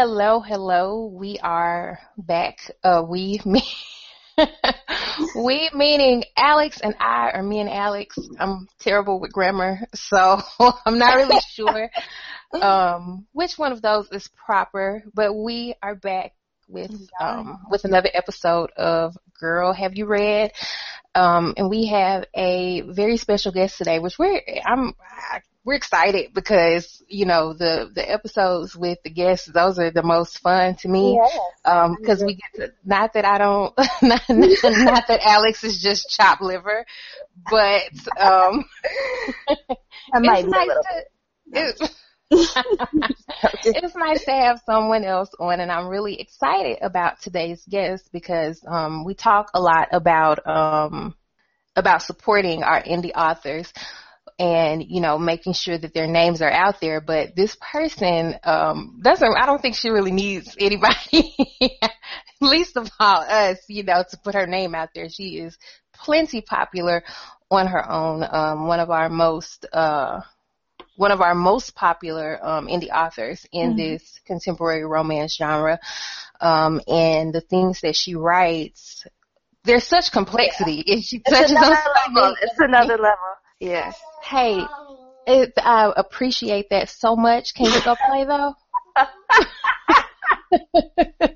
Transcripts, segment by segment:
Hello, hello. We are back. Uh, we, me, we meaning Alex and I, or me and Alex. I'm terrible with grammar, so I'm not really sure um, which one of those is proper. But we are back with um, with another episode of Girl Have You Read? Um, and we have a very special guest today, which we're I'm we're excited because you know the the episodes with the guests those are the most fun to me. Yes. um because we get to, not that I don't not, not that Alex is just chopped liver but um I might it's nice to it's, it's nice to have someone else on and I'm really excited about today's guest because um we talk a lot about um about supporting our indie authors and you know making sure that their names are out there but this person um doesn't i don't think she really needs anybody least of all us you know to put her name out there she is plenty popular on her own um one of our most uh one of our most popular um indie authors in Mhm. this contemporary romance genre um and the things that she writes there's such complexity and she It's touches on another level. It's another level. Yes. Hey, it, I appreciate that so much. Can you go play though?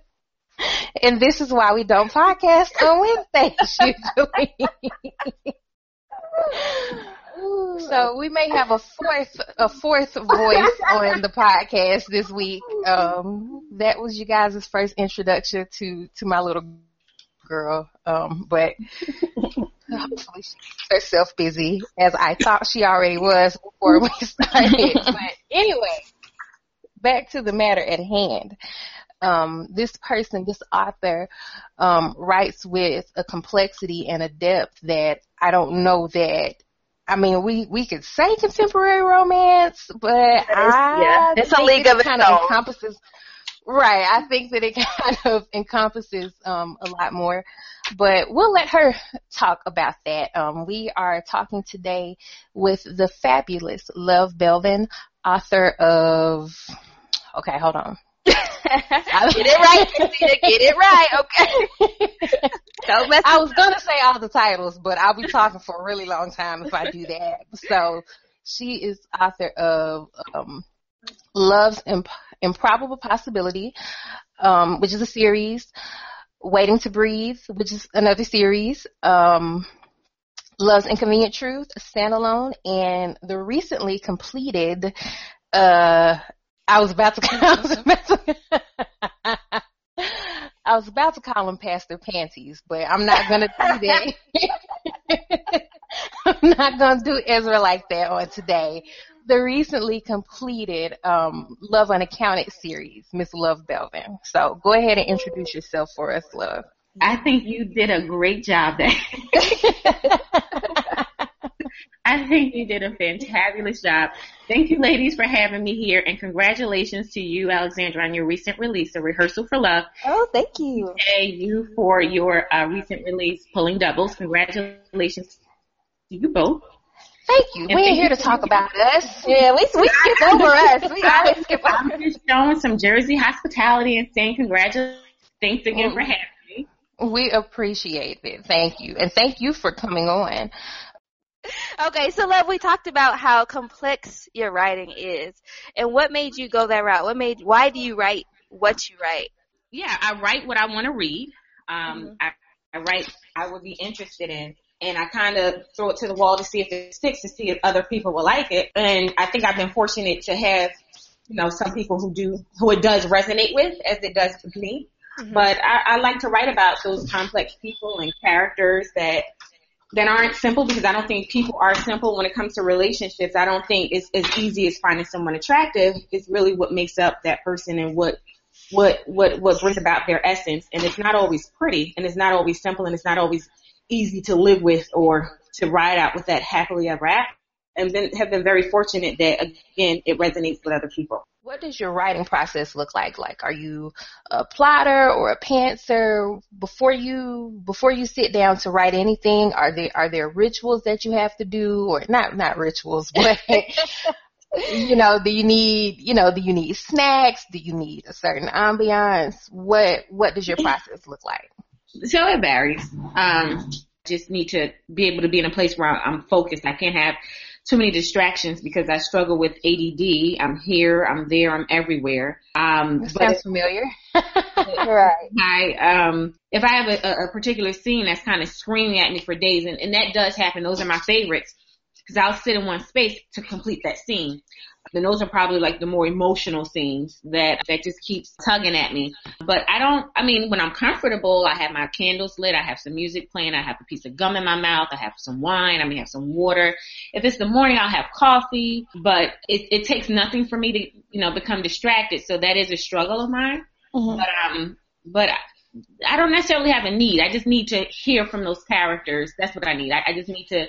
and this is why we don't podcast on Wednesdays usually. so we may have a fourth a fourth voice on the podcast this week. Um, that was you guys' first introduction to to my little girl. Um, but hopefully she keeps herself busy as I thought she already was before we started. but anyway, back to the matter at hand. Um, this person, this author, um, writes with a complexity and a depth that I don't know that. I mean, we we could say contemporary romance, but I yeah. It's a league of it its kind of own. encompasses. Right, I think that it kind of encompasses um, a lot more, but we'll let her talk about that. Um, we are talking today with the fabulous Love Belvin, author of. Okay, hold on. get it right, Christina. Get it right. Okay. Don't mess. I was gonna say all the titles, but I'll be talking for a really long time if I do that. So she is author of um, Love's Imp- Improbable Possibility, um, which is a series. Waiting to Breathe, which is another series. Um, Love's Inconvenient Truth, standalone, and the recently completed. Uh, I was about to. I was about to. I was about to call them past their panties, but I'm not gonna do that. I'm not gonna do Ezra like that on today. The recently completed um, Love Unaccounted series, Miss Love Belvin. So go ahead and introduce yourself for us, Love. I think you did a great job there. I think you did a fantabulous job. Thank you, ladies, for having me here, and congratulations to you, Alexandra, on your recent release, A Rehearsal for Love. Oh, thank you. Hey, you for your uh, recent release, Pulling Doubles. Congratulations to you both. Thank you. And we ain't here to talk about us. Yeah, we we skip over us. We always skip over. I'm just showing some Jersey hospitality and saying congratulations. Thanks again for having me. We appreciate it. Thank you. And thank you for coming on. Okay, so love, we talked about how complex your writing is, and what made you go that route. What made? Why do you write what you write? yeah, I write what I want to read. Um, Mhm. I, I write I would be interested in, and I kind of throw it to the wall to see if it sticks, to see if other people will like it. And I think I've been fortunate to have, you know, some people who do who it does resonate with, as it does with me. Mm-hmm. But I, I like to write about those complex people and characters that that aren't simple because I don't think people are simple when it comes to relationships. I don't think it's as easy as finding someone attractive. It's really what makes up that person and what what what what brings about their essence. And it's not always pretty, and it's not always simple, and it's not always easy to live with or to ride out with that happily ever after. And been, have been very fortunate that again it resonates with other people. What does your writing process look like? Like, are you a plotter or a pantser? Before you before you sit down to write anything, are there are there rituals that you have to do, or not not rituals, but you know, do you need, you know, do you need snacks? Do you need a certain ambiance? What, what does your process look like? So it varies. Um, just need to be able to be in a place where I'm focused. I can't have too many distractions because I struggle with ADD. I'm here, I'm there, I'm everywhere. Um, sounds familiar. right. I, um, if I have a, a particular scene that's kind of screaming at me for days, and, and that does happen, those are my favorites because I'll sit in one space to complete that scene. Then those are probably like the more emotional scenes that that just keeps tugging at me. But I don't. I mean, when I'm comfortable, I have my candles lit. I have some music playing. I have a piece of gum in my mouth. I have some wine. I may have some water. If it's the morning, I'll have coffee. But it, it takes nothing for me to you know become distracted. So that is a struggle of mine. Mm-hmm. But um, but. I, I don't necessarily have a need. I just need to hear from those characters. That's what I need. I, I just need to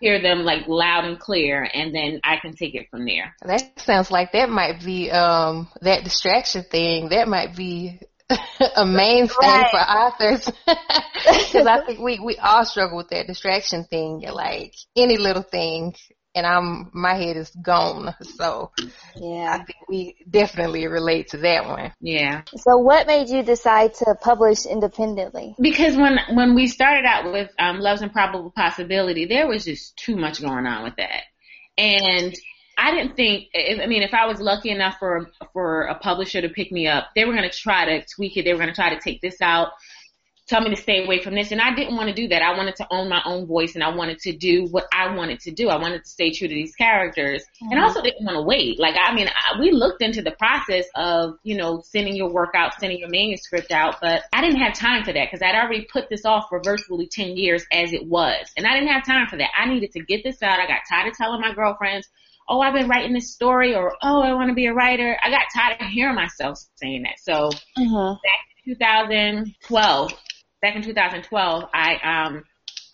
hear them like loud and clear and then I can take it from there. That sounds like that might be um that distraction thing. That might be a mainstay right. for authors because I think we we all struggle with that distraction thing. Like any little thing and I'm my head is gone. So yeah, I think we definitely relate to that one. Yeah. So what made you decide to publish independently? Because when when we started out with um, Love's Improbable Possibility, there was just too much going on with that, and I didn't think. I mean, if I was lucky enough for for a publisher to pick me up, they were going to try to tweak it. They were going to try to take this out tell me to stay away from this. And I didn't want to do that. I wanted to own my own voice and I wanted to do what I wanted to do. I wanted to stay true to these characters mm-hmm. and I also didn't want to wait. Like, I mean, I, we looked into the process of, you know, sending your work out, sending your manuscript out, but I didn't have time for that because I'd already put this off for virtually 10 years as it was. And I didn't have time for that. I needed to get this out. I got tired of telling my girlfriends, oh, I've been writing this story or, oh, I want to be a writer. I got tired of hearing myself saying that. So mm-hmm. back in 2012, back in 2012, I um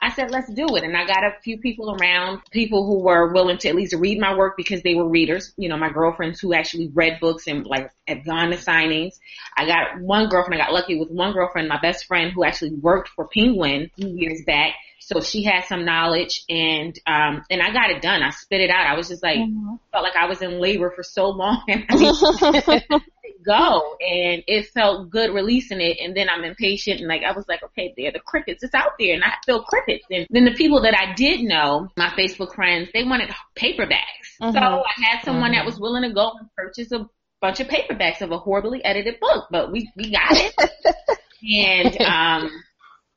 I said, let's do it. And I got a few people around, people who were willing to at least read my work because they were readers. You know, my girlfriends who actually read books and like had gone to signings. I got one girlfriend, I got lucky with one girlfriend, my best friend who actually worked for Penguin a few years back. So she had some knowledge and, um, and I got it done. I spit it out. I was just like, mm-hmm. felt like I was in labor for so long go and it felt good releasing it. And then I'm impatient and like, I was like, okay, there, the crickets, it's out there and I feel crickets. And then the people that I did know, my Facebook friends, they wanted paperbacks. Mm-hmm. So I had someone mm-hmm. that was willing to go and purchase a bunch of paperbacks of a horribly edited book, but we, we got it. and, um,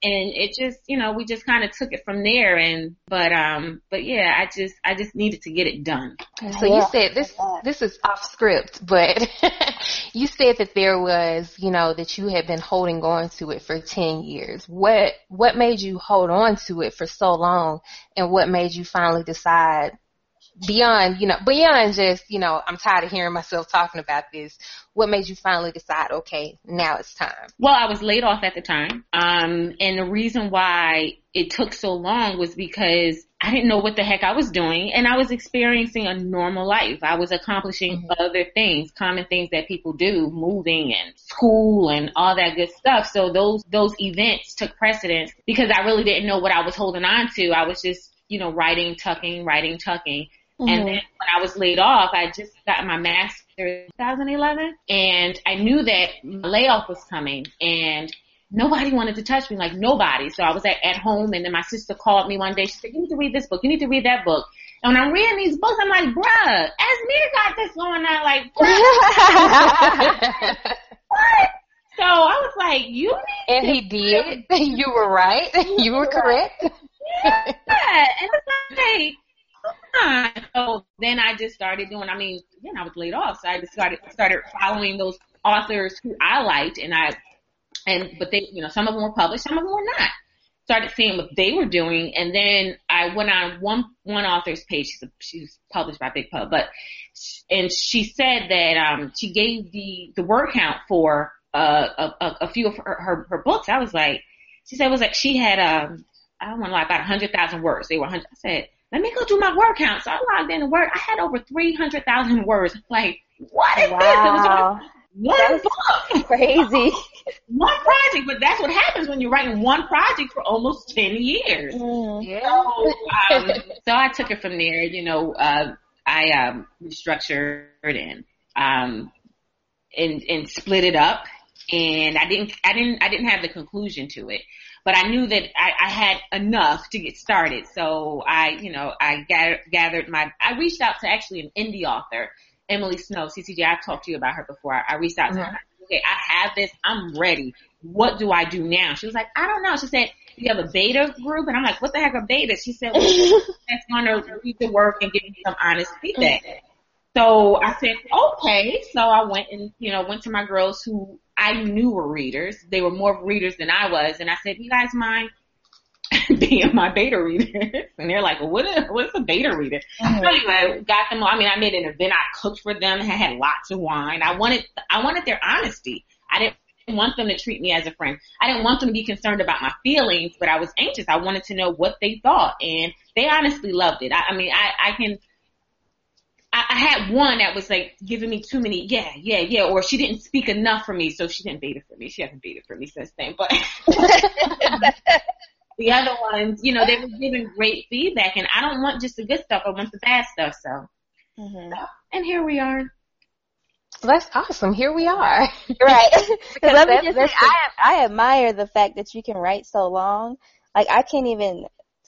and it just, you know, we just kind of took it from there. And, but, um, but yeah, I just, I just needed to get it done. So yeah. you said this, this is off script, but you said that there was, you know, that you had been holding on to it for 10 years. What, what made you hold on to it for so long? And what made you finally decide beyond, you know, beyond just, you know, I'm tired of hearing myself talking about this. What made you finally decide, okay, now it's time? Well, I was laid off at the time. Um, and the reason why it took so long was because I didn't know what the heck I was doing and I was experiencing a normal life. I was accomplishing mm-hmm. other things, common things that people do, moving and school and all that good stuff. So those, those events took precedence because I really didn't know what I was holding on to. I was just, you know, writing, tucking, writing, tucking. Mm-hmm. And then when I was laid off, I just got my master's in 2011 and I knew that my layoff was coming and nobody wanted to touch me, like nobody. So I was at, at home and then my sister called me one day. She said, you need to read this book. You need to read that book. And when I'm reading these books, I'm like, bruh, Azmir got this going on. Like, what? So I was like, you need And he did. You were right. You were correct. yeah. And it's like, so then I just started doing, I mean, again, I was laid off. So I just started, started following those authors who I liked and I, and, but they, you know, some of them were published, some of them were not. Started seeing what they were doing and then I went on one, one author's page. She's, a, she's published by Big Pub, but, and she said that, um, she gave the, the word count for, uh, a, a few of her, her, her books. I was like, she said it was like she had, um, I don't want to lie, about a hundred thousand words. They were hundred. I said, let me go do my word count. So I logged in the word. I had over 300,000 words. Like, what is wow. this? It was one that's book. Crazy. one project, but that's what happens when you're writing one project for almost 10 years. Mm. Yeah. So, um, so I took it from there, you know, uh, I um, restructured and um, and and split it up, and I didn't I didn't I didn't have the conclusion to it, but I knew that I, I had enough to get started. So I you know I gathered, gathered my I reached out to actually an indie author, Emily Snow, CCJ. I've talked to you about her before. I, I reached out mm-hmm. to her. Okay, I have this. I'm ready. What do I do now? She was like, I don't know. She said, you have a beta group? And I'm like, what the heck a beta? She said, well, that's going to read the work and give me some honest feedback. So I said, okay. So I went and, you know, went to my girls who I knew were readers. They were more readers than I was. And I said, you guys mind being my beta readers? And they're like, what is, what's a beta reader? Mm-hmm. Anyway, got them, I mean, I made an event. I cooked for them. I had lots of wine. I wanted, I wanted their honesty. I didn't want them to treat me as a friend. I didn't want them to be concerned about my feelings, but I was anxious. I wanted to know what they thought and they honestly loved it. I, I mean, I, I can, I, I had one that was like giving me too many, yeah, yeah, yeah, or she didn't speak enough for me, so she didn't beta for me. She hasn't beta for me since then, but the other ones, you know, they were giving great feedback and I don't want just the good stuff, I want the bad stuff, so. Mm-hmm. so and here we are. That's awesome. Here we are. right. because let me just say, I, I admire the fact that you can write so long. Like, I can't even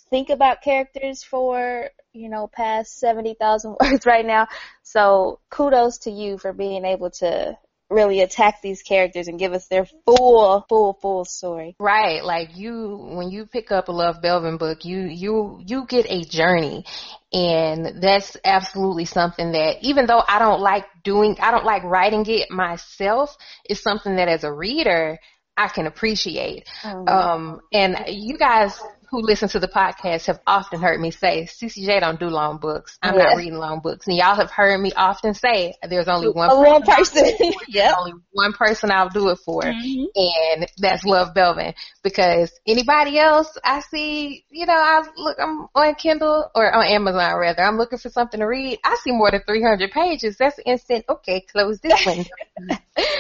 think about characters for, you know, past 70,000 words right now. So kudos to you for being able to really attack these characters and give us their full, full, full story. Right. Like you, when you pick up a Love Belvin book, you, you, you get a journey. And that's absolutely something that even though I don't like doing, I don't like writing it myself, it's something that as a reader, I can appreciate. Mm-hmm. Um, and you guys who listen to the podcast have often heard me say, CCJ don't do long books. I'm not reading long books. And y'all have heard me often say, there's only one person. One person. yeah. Only one person I'll do it for. Mm-hmm. And that's Love Belvin. Because anybody else I see, you know, I look, I'm on Kindle or on Amazon rather. I'm looking for something to read. I see more than 300 pages. That's instant. Okay, close this one.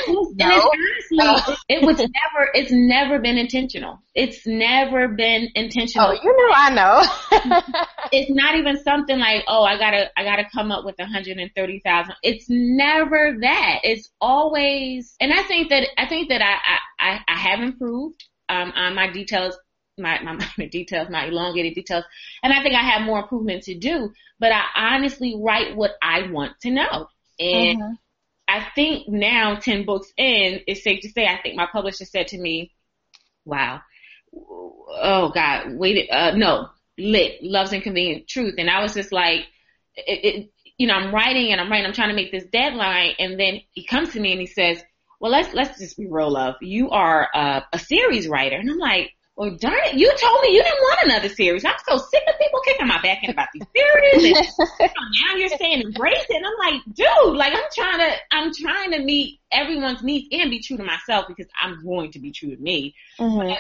no. Honestly, it was never, it's never been intentional. It's never been intentional. Oh, you know, I know. it's not even something like, oh, I gotta, I gotta come up with 130,000. It's never that. It's always, and I think that, I think that I, I, I have improved, um, on my details my, my, my details, my elongated details. And I think I have more improvement to do, but I honestly write what I want to know. And mm-hmm. I think now 10 books in, it's safe to say, I think my publisher said to me, wow, oh God, wait, uh, no, lit, love's inconvenient truth. And I was just like, it, it, you know, I'm writing and I'm writing, I'm trying to make this deadline. And then he comes to me and he says, well, let's, let's just be real love. You are a, a series writer. And I'm like, well, darn it, you told me you didn't want another series. I'm so sick of people kicking my back end about these series. And you know, now you're saying embrace it. And I'm like, dude, like I'm trying to, I'm trying to meet everyone's needs and be true to myself because I'm going to be true to me. Mm-hmm.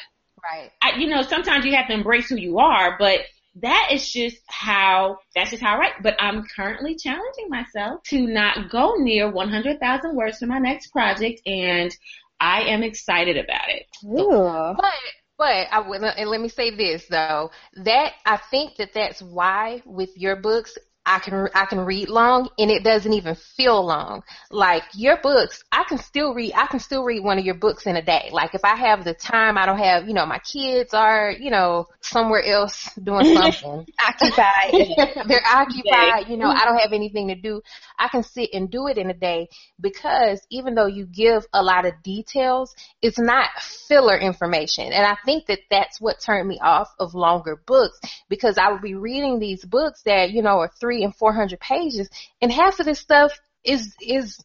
Right. I, you know, sometimes you have to embrace who you are, but that is just how, that's just how I write. But I'm currently challenging myself to not go near 100,000 words for my next project and I am excited about it. Ooh. But but I would, and let me say this though, that I think that that's why with your books, I can I can read long and it doesn't even feel long. Like your books, I can still read I can still read one of your books in a day. Like if I have the time, I don't have, you know, my kids are, you know, somewhere else doing something. occupied. They're occupied, you know, I don't have anything to do. I can sit and do it in a day because even though you give a lot of details, it's not filler information. And I think that that's what turned me off of longer books because I would be reading these books that, you know, are three three and four hundred pages, and half of this stuff is is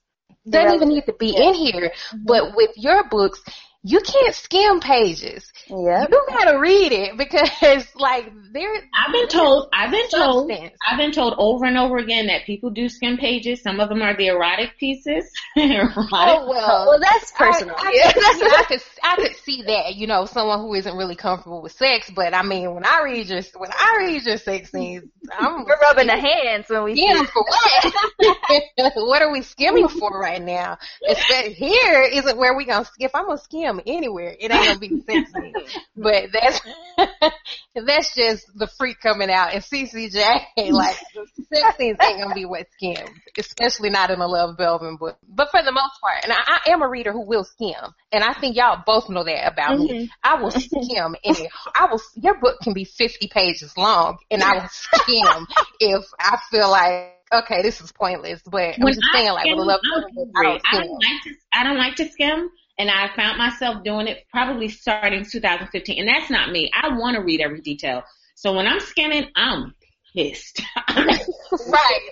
doesn't even need to be in here. Mm-hmm. But with your books, you can't skim pages. Yeah. You gotta read it because like there I've been told I've been told I've been told over and over again that people do skim pages. Some of them are the erotic pieces. erotic. Oh well, oh, well that's personal. I, I, yeah. I, could I could see that, you know, someone who isn't really comfortable with sex, but I mean when I read your when I read your sex scenes, I'm We're rubbing the hands when we skim for what? what are we skimming for right now? It's here isn't where we gonna skip. I'm gonna skim Skim anywhere, it ain't gonna be sexy. but that's that's just the freak coming out. And CCJ, like the sex scenes ain't gonna be what Skim, especially not in a Love Belvin book. But for the most part, and I, I am a reader who will skim, and I think y'all both know that about mm-hmm. me. I will skim, and I will. Your book can be fifty pages long, and I will skim if I feel like okay, this is pointless. But when I'm just saying, like, with a love, I, I, don't I don't like to. I don't like to skim, and I found myself doing it probably starting 2015, and that's not me. I want to read every detail. So when I'm skimming, I'm pissed. right.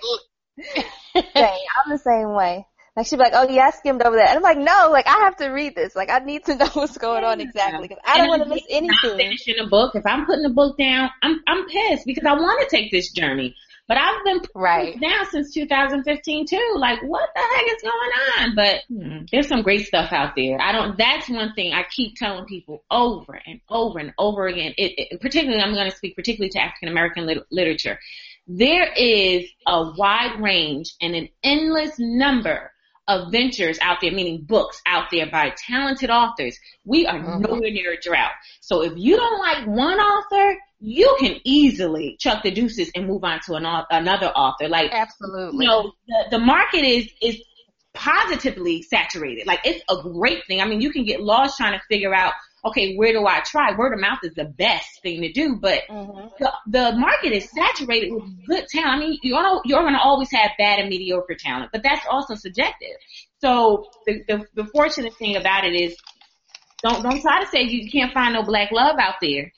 Dang, I'm the same way. Like she'd be like, "Oh yeah, I skimmed over that," and I'm like, "No, like I have to read this. Like I need to know what's going on exactly because I don't want to miss anything." Not finishing a book. If I'm putting a book down, I'm I'm pissed because I want to take this journey. But I've been right now since 2015 too. Like, what the heck is going on? But hmm, there's some great stuff out there. I don't. That's one thing I keep telling people over and over and over again. It, it, particularly, I'm going to speak particularly to African American lit- literature. There is a wide range and an endless number of ventures out there, meaning books out there by talented authors. We are mm-hmm. nowhere near a drought. So if you don't like one author, you can easily chuck the deuces and move on to an, another author. Like, absolutely. You know, the, the market is, is positively saturated. Like, it's a great thing. I mean, you can get lost trying to figure out, okay, where do I try? Word of mouth is the best thing to do, but mm-hmm. the, the market is saturated with good talent. I mean, you're gonna, you're gonna always have bad and mediocre talent, but that's also subjective. So the, the, the fortunate thing about it is don't, don't try to say you can't find no black love out there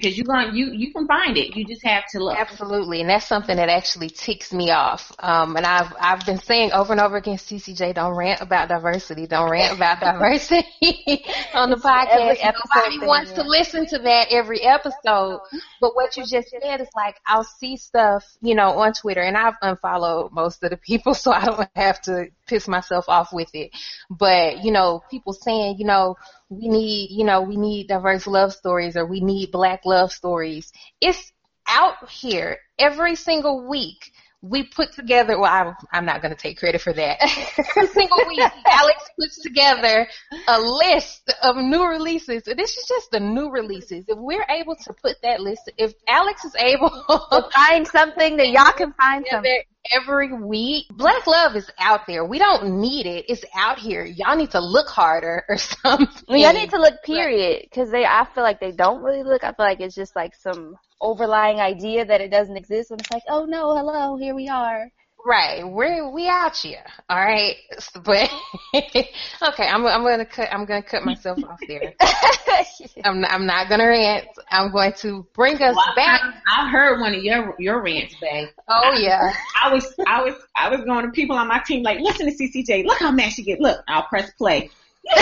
because you're going you you can find it. You just have to look. Absolutely, and that's something that actually ticks me off. Um, and I've I've been saying over and over again, CCJ, don't rant about diversity. Don't rant about diversity on the podcast. Nobody wants to listen to that every episode. But what you just said is like I'll see stuff, you know, on Twitter, and I've unfollowed most of the people, so I don't have to piss myself off with it. But you know, people saying, you know we need, you know, we need diverse love stories or we need black love stories. It's out here every single week we put together, well, I'm, I'm not going to take credit for that. Every single week, Alex puts together a list of new releases. This is just the new releases. If we're able to put that list, if Alex is able to find something that y'all can find something every week. Black love is out there. We don't need it. It's out here. Y'all need to look harder or something. Well, y'all need to look period because they. I feel like they don't really look. I feel like it's just like some overlying idea that it doesn't exist. And it's like, oh no, hello, here we are. Right, we're we out here, all right. But okay, I'm I'm gonna cut I'm gonna cut myself off there. I'm not, I'm not gonna rant. I'm going to bring us well, back. I, I, heard one of your your rants, babe. Oh yeah. I, I was I was I was going to people on my team like, listen to CCJ. Look how mad she get. Look, I'll press play.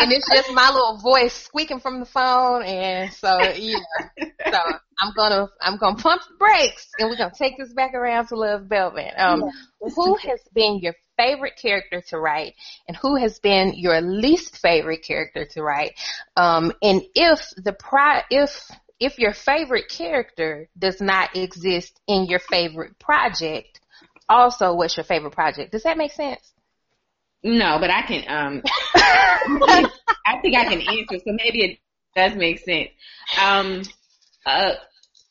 and it's just my little voice squeaking from the phone, and so yeah. So I'm gonna I'm gonna pump the brakes, and we're gonna take this back around to Love Belvin. Um, yeah, who has been your favorite character to write, and who has been your least favorite character to write? Um, and if the pri if if your favorite character does not exist in your favorite project, also what's your favorite project? Does that make sense? No, but I can. Um, I think I can answer, so maybe it does make sense. Um, uh,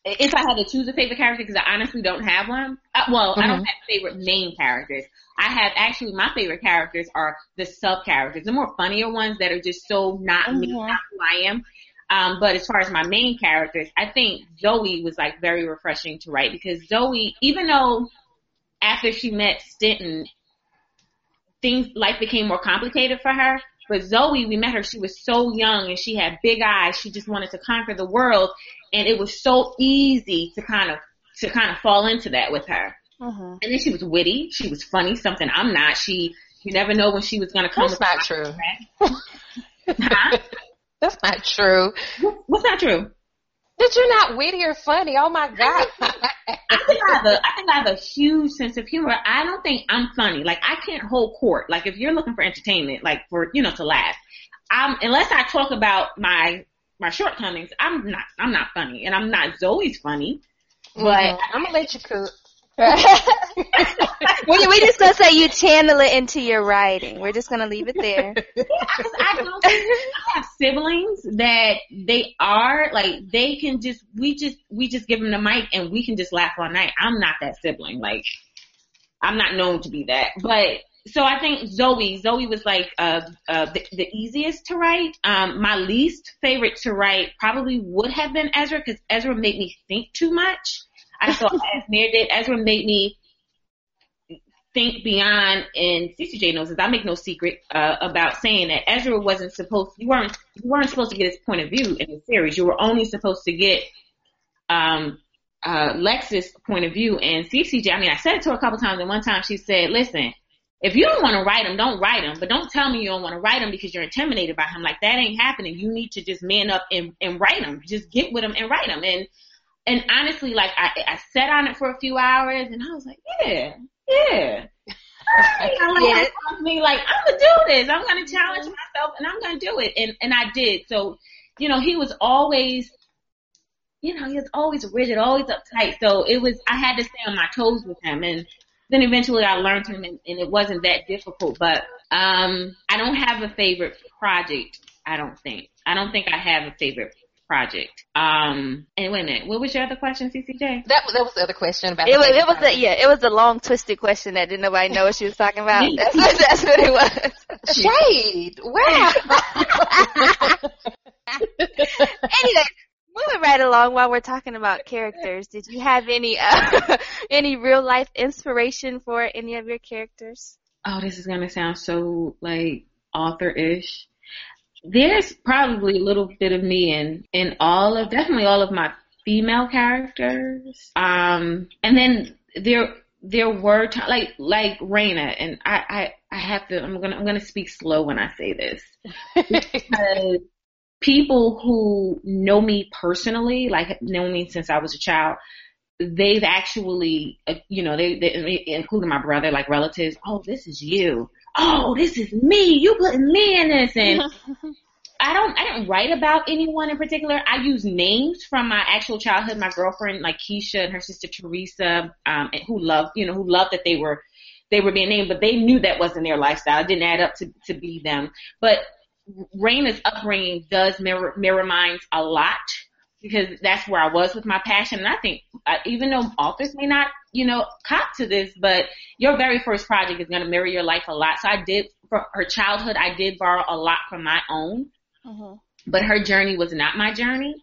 if I had to choose a favorite character, because I honestly don't have one. Uh, well, mm-hmm. I don't have favorite main characters. I have actually my favorite characters are the sub characters, the more funnier ones that are just so not mm-hmm. me, not who I am. Um, but as far as my main characters, I think Zoe was like very refreshing to write because Zoe, even though after she met Stenton, things life became more complicated for her. But Zoe, we met her, she was so young and she had big eyes. She just wanted to conquer the world. And it was so easy to kind of, to kind of fall into that with her. Uh-huh. And then she was witty. She was funny, something I'm not. She, you never know when she was going to come. That's not true. huh? That's not true. What's not true? That you're not witty or funny. Oh my god. I think I have a I think I have a huge sense of humor. I don't think I'm funny. Like I can't hold court. Like if you're looking for entertainment, like for you know to laugh, I'm unless I talk about my my shortcomings, I'm not I'm not funny, and I'm not Zoe's funny. But mm-hmm. I'm gonna let you cook. We we just gonna say you channel it into your writing. We're just gonna leave it there. Yeah, I I have siblings that they are like they can just we just we just give them the mic and we can just laugh all night. I'm not that sibling. Like I'm not known to be that, but so I think Zoe, Zoe was like uh, uh, the, the easiest to write. Um, my least favorite to write probably would have been Ezra because Ezra made me think too much. I thought Azmir did, Ezra made me think beyond. And CCJ knows this. I make no secret uh, about saying that Ezra wasn't supposed. You weren't. You weren't supposed to get his point of view in the series. You were only supposed to get um, uh, Lex's point of view. And CCJ. I mean, I said it to her a couple times, and one time she said, "Listen." If you don't want to write him, don't write him. But don't tell me you don't want to write him because you're intimidated by him. Like that ain't happening. You need to just man up and, and write him. Just get with him and write him. And and honestly, like I, I sat on it for a few hours and I was like, yeah, yeah. I'm like, yeah. me like I'm gonna do this. I'm gonna challenge myself and I'm gonna do it. And and I did. So, you know, he was always, you know, he was always rigid, always uptight. So it was I had to stay on my toes with him. And then eventually I learned him and, and it wasn't that difficult. But um, I don't have a favorite project. I don't think. I don't think I have a favorite project. Um, and wait a minute, what was your other question, CCJ? That that was the other question about. It was it was a, yeah, it was a long twisted question that didn't nobody know what she was talking about. that's, what, that's what it was. Shade. Wow. anyway, moving right along while we're talking about characters, did you have any uh, any real life inspiration for any of your characters? Oh, this is gonna sound so like author ish. There's probably a little bit of me in in all of definitely all of my female characters. Um, and then there there were t- like like Raina, and I, I I have to I'm gonna I'm gonna speak slow when I say this because people who know me personally, like know me since I was a child, they've actually, uh, you know, they, they, including my brother, like relatives, oh, this is you. Oh, this is me. You putting me in this. And I don't, I didn't write about anyone in particular. I use names from my actual childhood. My girlfriend, like Keisha and her sister Teresa, um, who loved, you know, who loved that they were, they were being named, but they knew that wasn't their lifestyle. It didn't add up to, to be them. But Raina's upbringing does mirror, mirror mine a lot because that's where I was with my passion. And I think uh, even though authors may not, you know, cop to this, but your very first project is going to mirror your life a lot. So I did for her childhood, I did borrow a lot from my own, mm-hmm. but her journey was not my journey.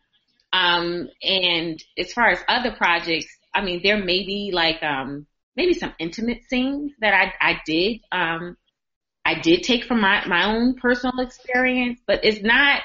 Um, and as far as other projects, I mean, there may be like, um, maybe some intimate scenes that I, I did, um, I did take from my, my own personal experience, but it's not,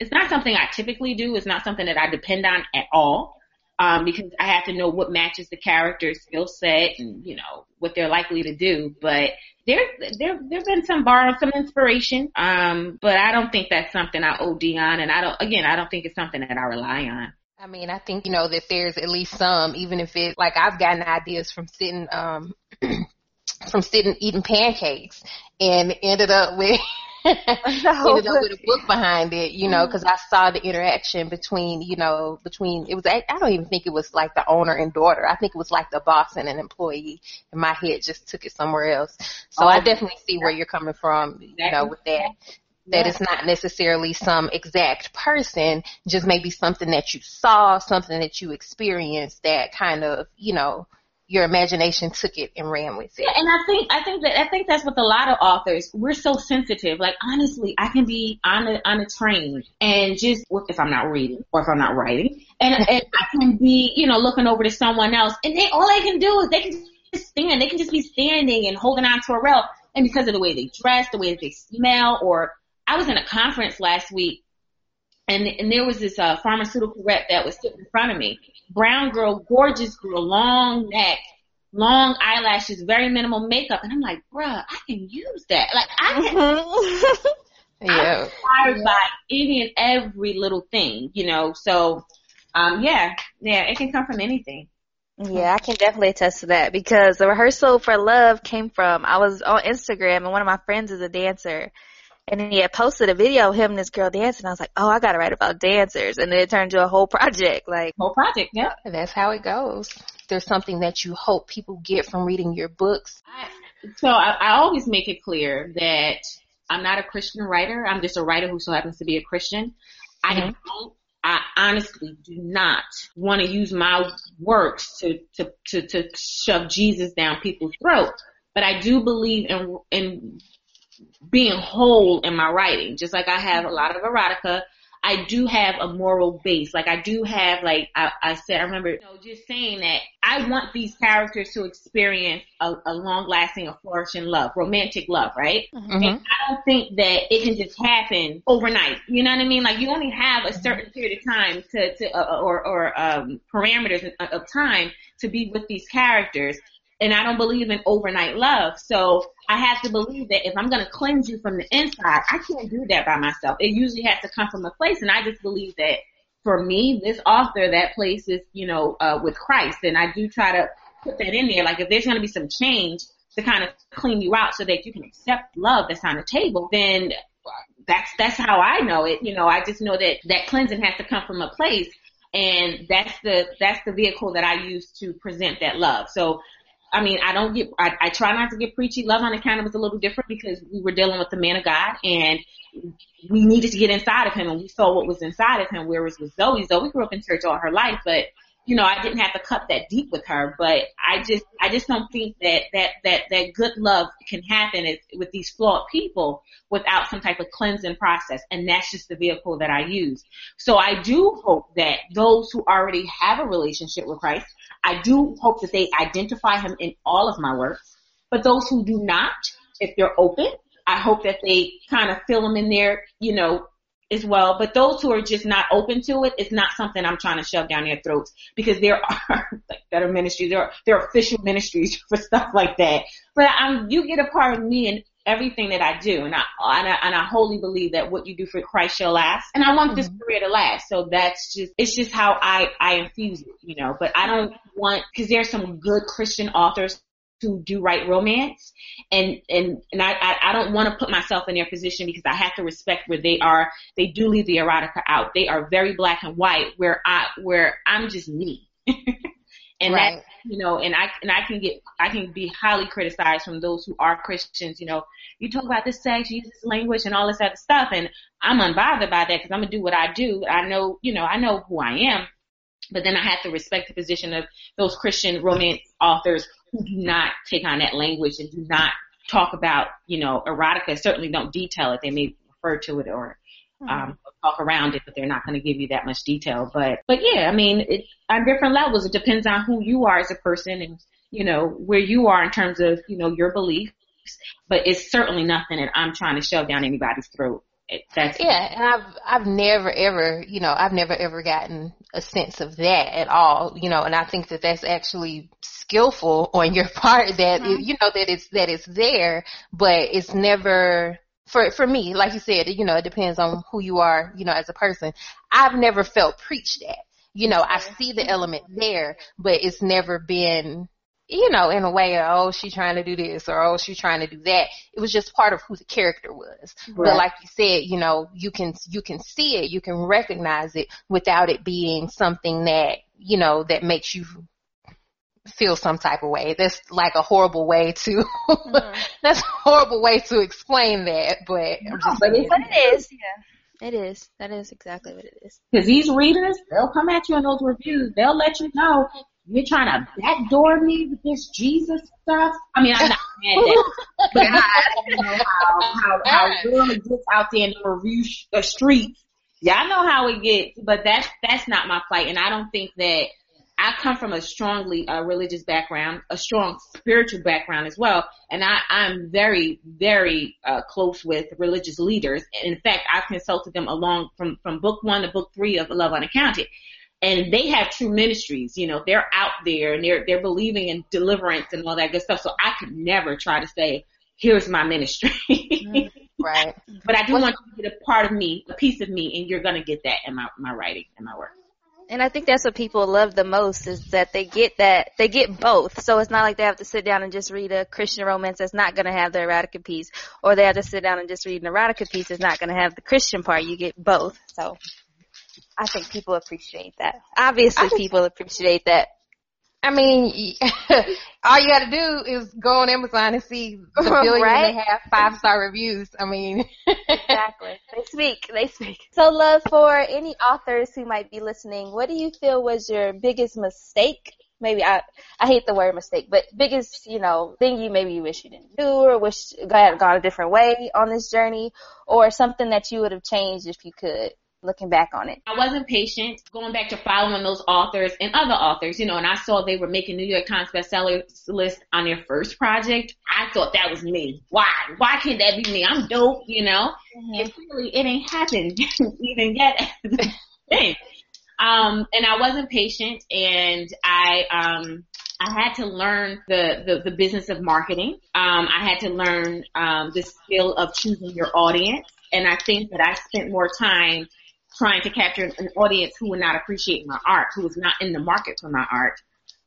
it's not something I typically do. It's not something that I depend on at all. Um, because I have to know what matches the character's skill set and, you know, what they're likely to do. But there, there, there've been some borrowed some inspiration. Um, but I don't think that's something I OD on. And I don't, again, I don't think it's something that I rely on. I mean, I think, you know, that there's at least some, even if it, like I've gotten ideas from sitting, um, from sitting eating pancakes and ended up with ended up with a book behind it, you know, because I saw the interaction between, you know, between it was I don't even think it was like the owner and daughter. I think it was like the boss and an employee. And my head just took it somewhere else. So oh, I definitely see where you're coming from, you know, with that. That yeah. it's not necessarily some exact person, just maybe something that you saw, something that you experienced that kind of, you know, your imagination took it and ran with it. Yeah, and I think I think that I think that's with a lot of authors. We're so sensitive. Like honestly, I can be on a on a train and just if I'm not reading or if I'm not writing, and, and I can be you know looking over to someone else, and they all they can do is they can just stand. They can just be standing and holding on to a rail, and because of the way they dress, the way they smell, or I was in a conference last week and and there was this uh, pharmaceutical rep that was sitting in front of me. Brown girl, gorgeous girl, long neck, long eyelashes, very minimal makeup, and I'm like, bruh, I can use that. Like I can. Mm-hmm. yeah. I'm inspired by any and every little thing, you know. So, um, yeah, yeah, it can come from anything. Yeah, I can definitely attest to that because the rehearsal for love came from I was on Instagram and one of my friends is a dancer and then he had posted a video of him and this girl dancing. I was like, oh, I gotta write about dancers. And then it turned into a whole project. Like whole project, yeah. That's how it goes. there's something that you hope people get from reading your books? I, so I, I always make it clear that I'm not a Christian writer. I'm just a writer who so happens to be a Christian. Mm-hmm. I don't I honestly do not want to use my works to, to, to, to shove Jesus down people's throats. But I do believe in, in being whole in my writing. Just like I have a lot of erotica, I do have a moral base. Like I do have, like I, I said, I remember you know, just saying that I want these characters to experience a, a long-lasting, a flourishing love, romantic love, right? Mm-hmm. And I don't think that it can just happen overnight. You know what I mean? Like you only have a certain period of time to, to uh, or or um, parameters of time to be with these characters and I don't believe in overnight love. So I have to believe that if I'm going to cleanse you from the inside, I can't do that by myself. It usually has to come from a place. And I just believe that for me, this author, that place is, you know, uh, with Christ. And I do try to put that in there. Like if there's going to be some change to kind of clean you out so that you can accept love that's on the table, then that's, that's how I know it. You know, I just know that that cleansing has to come from a place and that's the that's the vehicle that I use to present that love. So I mean, I don't get, I, I try not to get preachy. Love Unaccounted was a little different because we were dealing with the man of God and we needed to get inside of him and we saw what was inside of him. Whereas with Zoe, Zoe grew up in church all her life, but you know, I didn't have to cut that deep with her, but I just, I just don't think that, that, that, that good love can happen with these flawed people without some type of cleansing process. And that's just the vehicle that I use. So I do hope that those who already have a relationship with Christ, I do hope that they identify him in all of my works. But those who do not, if they're open, I hope that they kind of fill them in there, you know, as well. But those who are just not open to it, it's not something I'm trying to shove down their throats because there are like better ministries, there are, there are official ministries for stuff like that. But I'm, you get a part of me in everything that I do, and I, and I and I wholly believe that what you do for Christ shall last, and I want mm-hmm. this career to last. So that's just it's just how I I infuse it, you know. But I don't want because there's some good Christian authors who do write romance and and and I I, don't want to put myself in their position because I have to respect where they are. They do leave the erotica out. They are very black and white where I where I'm just me. and right. that you know and I and I can get I can be highly criticized from those who are Christians. You know, you talk about this sex, you use this language, and all this other stuff, and I'm unbothered by that because I'm gonna do what I do. I know you know I know who I am. But then I have to respect the position of those Christian romance authors who do not take on that language and do not talk about, you know, erotica, certainly don't detail it. They may refer to it or mm-hmm. um, talk around it, but they're not going to give you that much detail. But, but yeah, I mean, it, on different levels, it depends on who you are as a person and, you know, where you are in terms of, you know, your beliefs. But it's certainly nothing that I'm trying to shove down anybody's throat. That's yeah, and I've I've never ever you know I've never ever gotten a sense of that at all you know, and I think that that's actually skillful on your part that mm-hmm. you know that it's that it's there, but it's never for for me like you said you know it depends on who you are you know as a person. I've never felt preached at you know I see the element there, but it's never been you know, in a way, oh, she's trying to do this or oh, she's trying to do that. It was just part of who the character was. Right. But like you said, you know, you can you can see it, you can recognize it without it being something that you know that makes you feel some type of way. That's like a horrible way to mm-hmm. that's a horrible way to explain that, but I'm just but, but it is, yeah. It is. That is exactly what it is. Because these readers, they'll come at you in those reviews. They'll let you know you're trying to backdoor me with this Jesus stuff. I mean, I'm not mad at that, but I don't know how how how really gets out there in the review sh- the streets. Y'all know how it gets, but that's that's not my fight, and I don't think that. I come from a strongly uh, religious background, a strong spiritual background as well, and I, I'm very, very uh, close with religious leaders. In fact, I've consulted them along from from book one to book three of Love Unaccounted and they have true ministries. You know, they're out there and they're they're believing in deliverance and all that good stuff. So I could never try to say, "Here's my ministry." Mm-hmm. right. But I do want you to get a part of me, a piece of me, and you're gonna get that in my my writing and my work. And I think that's what people love the most is that they get that they get both. So it's not like they have to sit down and just read a Christian romance that's not going to have the erotica piece, or they have to sit down and just read an erotica piece that's not going to have the Christian part. You get both. So I think people appreciate that. Obviously, just, people appreciate that. I mean, all you got to do is go on Amazon and see the billion right? and a half five star reviews. I mean, exactly. They speak. They speak. So, love for any authors who might be listening. What do you feel was your biggest mistake? Maybe I I hate the word mistake, but biggest you know thing you maybe you wish you didn't do or wish you had gone a different way on this journey, or something that you would have changed if you could looking back on it? I wasn't patient going back to following those authors and other authors, you know, and I saw they were making New York Times bestseller list on their first project. I thought that was me. Why? Why can't that be me? I'm dope, you know? Mm-hmm. And really, it ain't happened even yet. thing. Um, and I wasn't patient and I, um, I had to learn the, the, the business of marketing. Um, I had to learn um, the skill of choosing your audience. And I think that I spent more time trying to capture an audience who would not appreciate my art, who was not in the market for my art.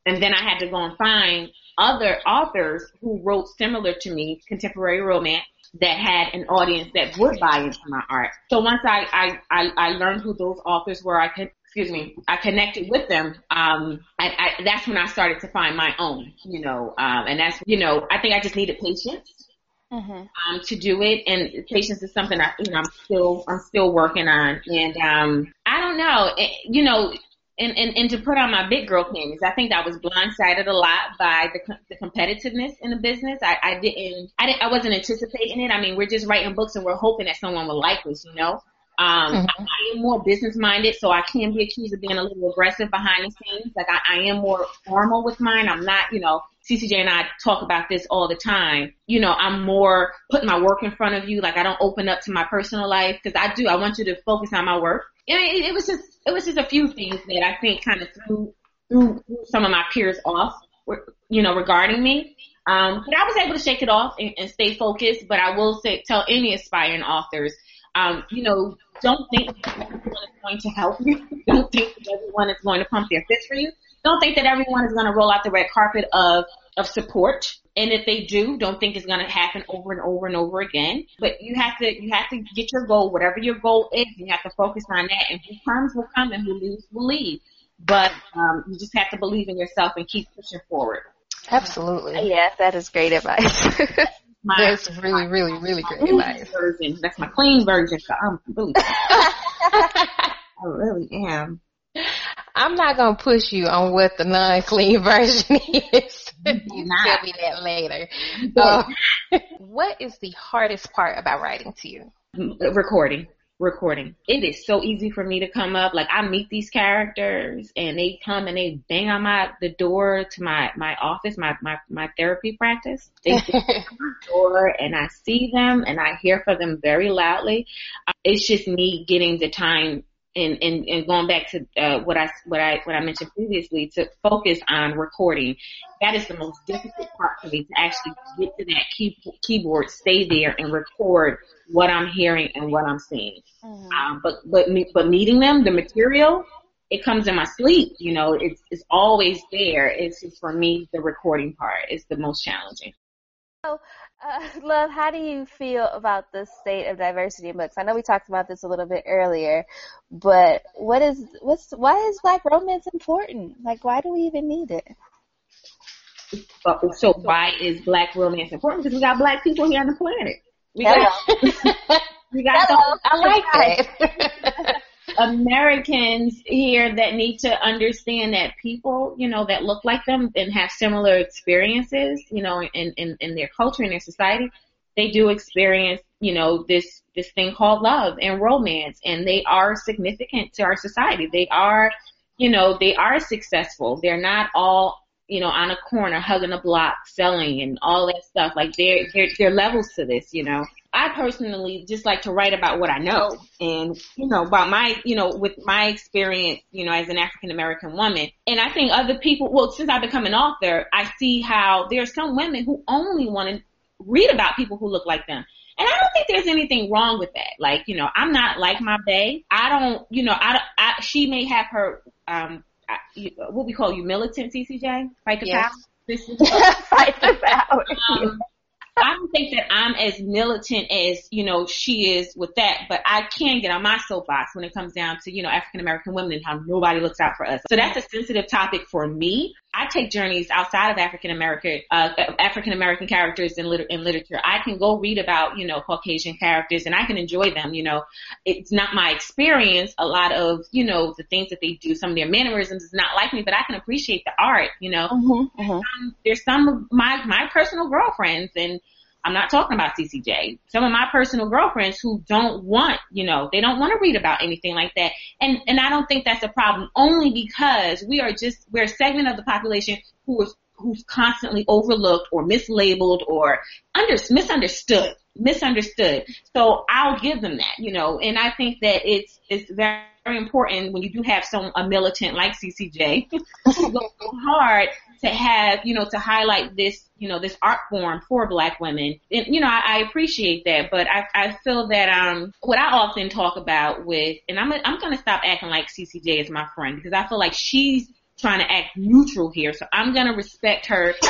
And then I had to go and find other authors who wrote similar to me, contemporary romance, that had an audience that would buy into my art. So once I, I, I, I learned who those authors were, I could, excuse me, I connected with them. Um, I, I, that's when I started to find my own, you know, um, and that's, you know, I think I just needed patience mm-hmm. um, to do it. And patience is something I, you know, I'm still, I'm still working on. And, um, I don't know, it, you know, and, and, and to put on my big girl panties, I think I was blindsided a lot by the, the competitiveness in the business. I, I didn't, I didn't, I wasn't anticipating it. I mean, we're just writing books and we're hoping that someone will like us, you know? Um, mm-hmm. I, am more business minded, so I can be accused of being a little aggressive behind the scenes. Like I, I am more formal with mine. I'm not, you know, CCJ and I talk about this all the time. You know, I'm more putting my work in front of you. Like I don't open up to my personal life because I do. I want you to focus on my work. And it, it was just, it was just a few things that I think kind of threw, threw some of my peers off, you know, regarding me. Um, but I was able to shake it off and, and stay focused. But I will say, tell any aspiring authors, um, you know, don't think that everyone is going to help you. don't think that everyone is going to pump their fist for you. Don't think that everyone is going to roll out the red carpet of of support. And if they do, don't think it's going to happen over and over and over again. But you have to, you have to get your goal, whatever your goal is, you have to focus on that. And who comes will come and who leaves will leave. But um, you just have to believe in yourself and keep pushing forward. Absolutely. Yes, that is great advice. my, That's really, really, really great advice. Version. That's my clean version. So I'm really, I really am. I'm not gonna push you on what the non-clean version is. you tell me that later. Uh, what is the hardest part about writing to you? Recording. Recording. It is so easy for me to come up. Like I meet these characters and they come and they bang on my the door to my my office, my my my therapy practice. They bang on my door and I see them and I hear from them very loudly. It's just me getting the time and, and, and going back to uh, what I what I what I mentioned previously to focus on recording, that is the most difficult part for me to actually get to that key, keyboard, stay there, and record what I'm hearing and what I'm seeing. Mm-hmm. Um, but but but meeting them, the material, it comes in my sleep. You know, it's it's always there. It's just for me the recording part is the most challenging. So uh, Love, how do you feel about the state of diversity in books? I know we talked about this a little bit earlier, but what is what's why is black romance important? Like, why do we even need it? So why is black romance important? Because we got black people here on the planet. We got, we got. Hello. I like that. Americans here that need to understand that people, you know, that look like them and have similar experiences, you know, in, in, in their culture and their society, they do experience, you know, this, this thing called love and romance and they are significant to our society. They are, you know, they are successful. They're not all you know, on a corner hugging a block, selling and all that stuff. Like there, there, there are levels to this, you know. I personally just like to write about what I know and, you know, about my, you know, with my experience, you know, as an African American woman. And I think other people, well, since I've become an author, I see how there are some women who only want to read about people who look like them. And I don't think there's anything wrong with that. Like, you know, I'm not like my bae. I don't, you know, I, I she may have her, um, what we call you militant CCJ, fight the yes. power. fight the power. Um, I don't think that I'm as militant as, you know, she is with that, but I can get on my soapbox when it comes down to, you know, African American women and how nobody looks out for us. So that's a sensitive topic for me. I take journeys outside of African American, uh, African American characters in, liter- in literature. I can go read about, you know, Caucasian characters and I can enjoy them, you know. It's not my experience. A lot of, you know, the things that they do, some of their mannerisms is not like me, but I can appreciate the art, you know. Mm-hmm, mm-hmm. Um, there's some of my, my personal girlfriends and I'm not talking about CCJ. Some of my personal girlfriends who don't want, you know, they don't want to read about anything like that. And, and I don't think that's a problem only because we are just, we're a segment of the population who is, who's constantly overlooked or mislabeled or under, misunderstood, misunderstood. So I'll give them that, you know, and I think that it's, it's very, very important when you do have some a militant like CCJ who goes so hard to have, you know, to highlight this, you know, this art form for black women. And, you know, I, I appreciate that, but I, I feel that, um, what I often talk about with, and I'm, I'm going to stop acting like CCJ is my friend because I feel like she's trying to act neutral here. So I'm going to respect her.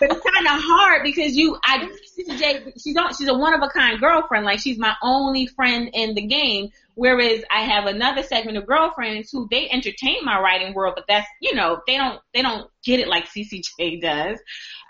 but it's kind of hard because you, I, CCJ, she's on, she's a one of a kind girlfriend. Like she's my only friend in the game. Whereas I have another segment of girlfriends who they entertain my writing world, but that's, you know, they don't, they don't get it like CCJ does.